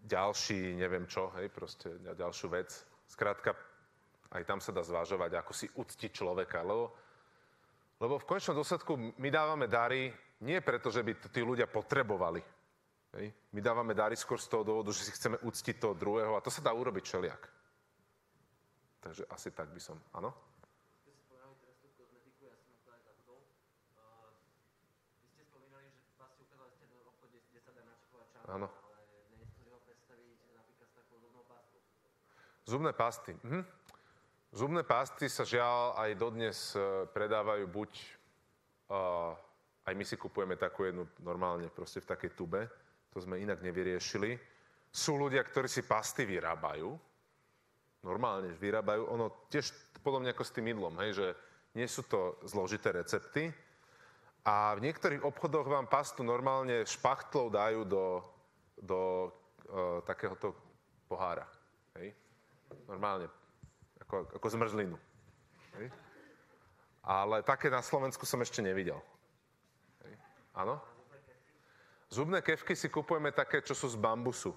ďalší, neviem čo, hej, proste ďalšiu vec. Skrátka, aj tam sa dá zvažovať, ako si uctiť človeka, lebo, lebo v konečnom dôsledku my dávame dary nie preto, že by to tí ľudia potrebovali. Hej. My dávame dary skôr z toho dôvodu, že si chceme uctiť toho druhého a to sa dá urobiť čeliak. Takže asi tak by som, áno? Áno. Zubné pasty. Mhm. Zubné pasty sa žiaľ aj dodnes e, predávajú buď, uh, aj my si kupujeme takú jednu normálne proste v takej tube, to sme inak nevyriešili. Sú ľudia, ktorí si pasty vyrábajú, normálne vyrábajú, ono tiež podobne ako s tým mydlom, hej, že nie sú to zložité recepty a v niektorých obchodoch vám pastu normálne špachtlov dajú do, do uh, takéhoto pohára. Hej? Normálne, ako, ako zmrzlinu. Hej? Ale také na Slovensku som ešte nevidel. Áno? Zubné kevky si kupujeme také, čo sú z bambusu.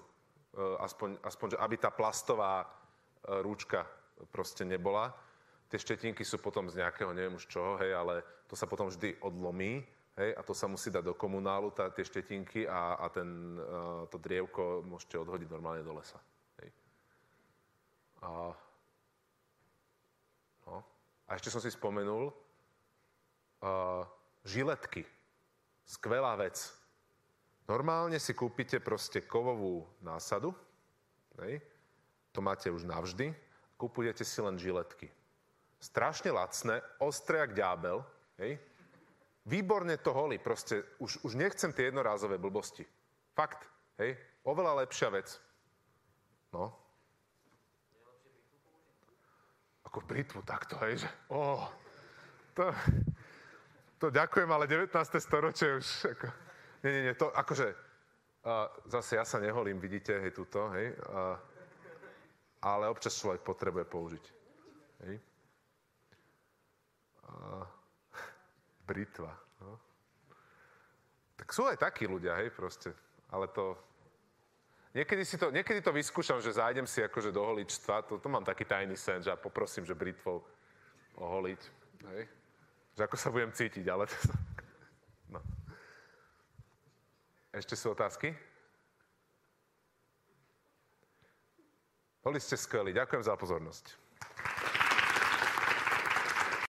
Uh, aspoň, aspoň, aby tá plastová uh, rúčka proste nebola. Tie štetinky sú potom z nejakého, neviem už čoho, hej, ale to sa potom vždy odlomí Hej, a to sa musí dať do komunálu, tá, tie štetinky a, a ten, uh, to drievko môžete odhodiť normálne do lesa. Hej. A. a ešte som si spomenul, uh, žiletky. Skvelá vec. Normálne si kúpite proste kovovú násadu, hej, to máte už navždy, kupujete si len žiletky. Strašne lacné, ostré jak ďábel, hej, Výborne to holí, proste už, už nechcem tie jednorázové blbosti. Fakt, hej, oveľa lepšia vec. No. Ako britvu takto, hej, že... Oh, to, to ďakujem, ale 19. storočie už... Ako, nie, nie, nie, to akože... Uh, zase ja sa neholím, vidíte, hej, tuto, hej. Uh, ale občas človek potrebuje použiť. Hej. Uh, britva. No. Tak sú aj takí ľudia, hej, proste. Ale to... Niekedy, si to, niekedy to vyskúšam, že zájdem si akože do holičstva, to, to mám taký tajný sen, že ja poprosím, že britvou oholiť. Hej? Že ako sa budem cítiť, ale to... No. Ešte sú otázky? Boli ste skvelí. Ďakujem za pozornosť.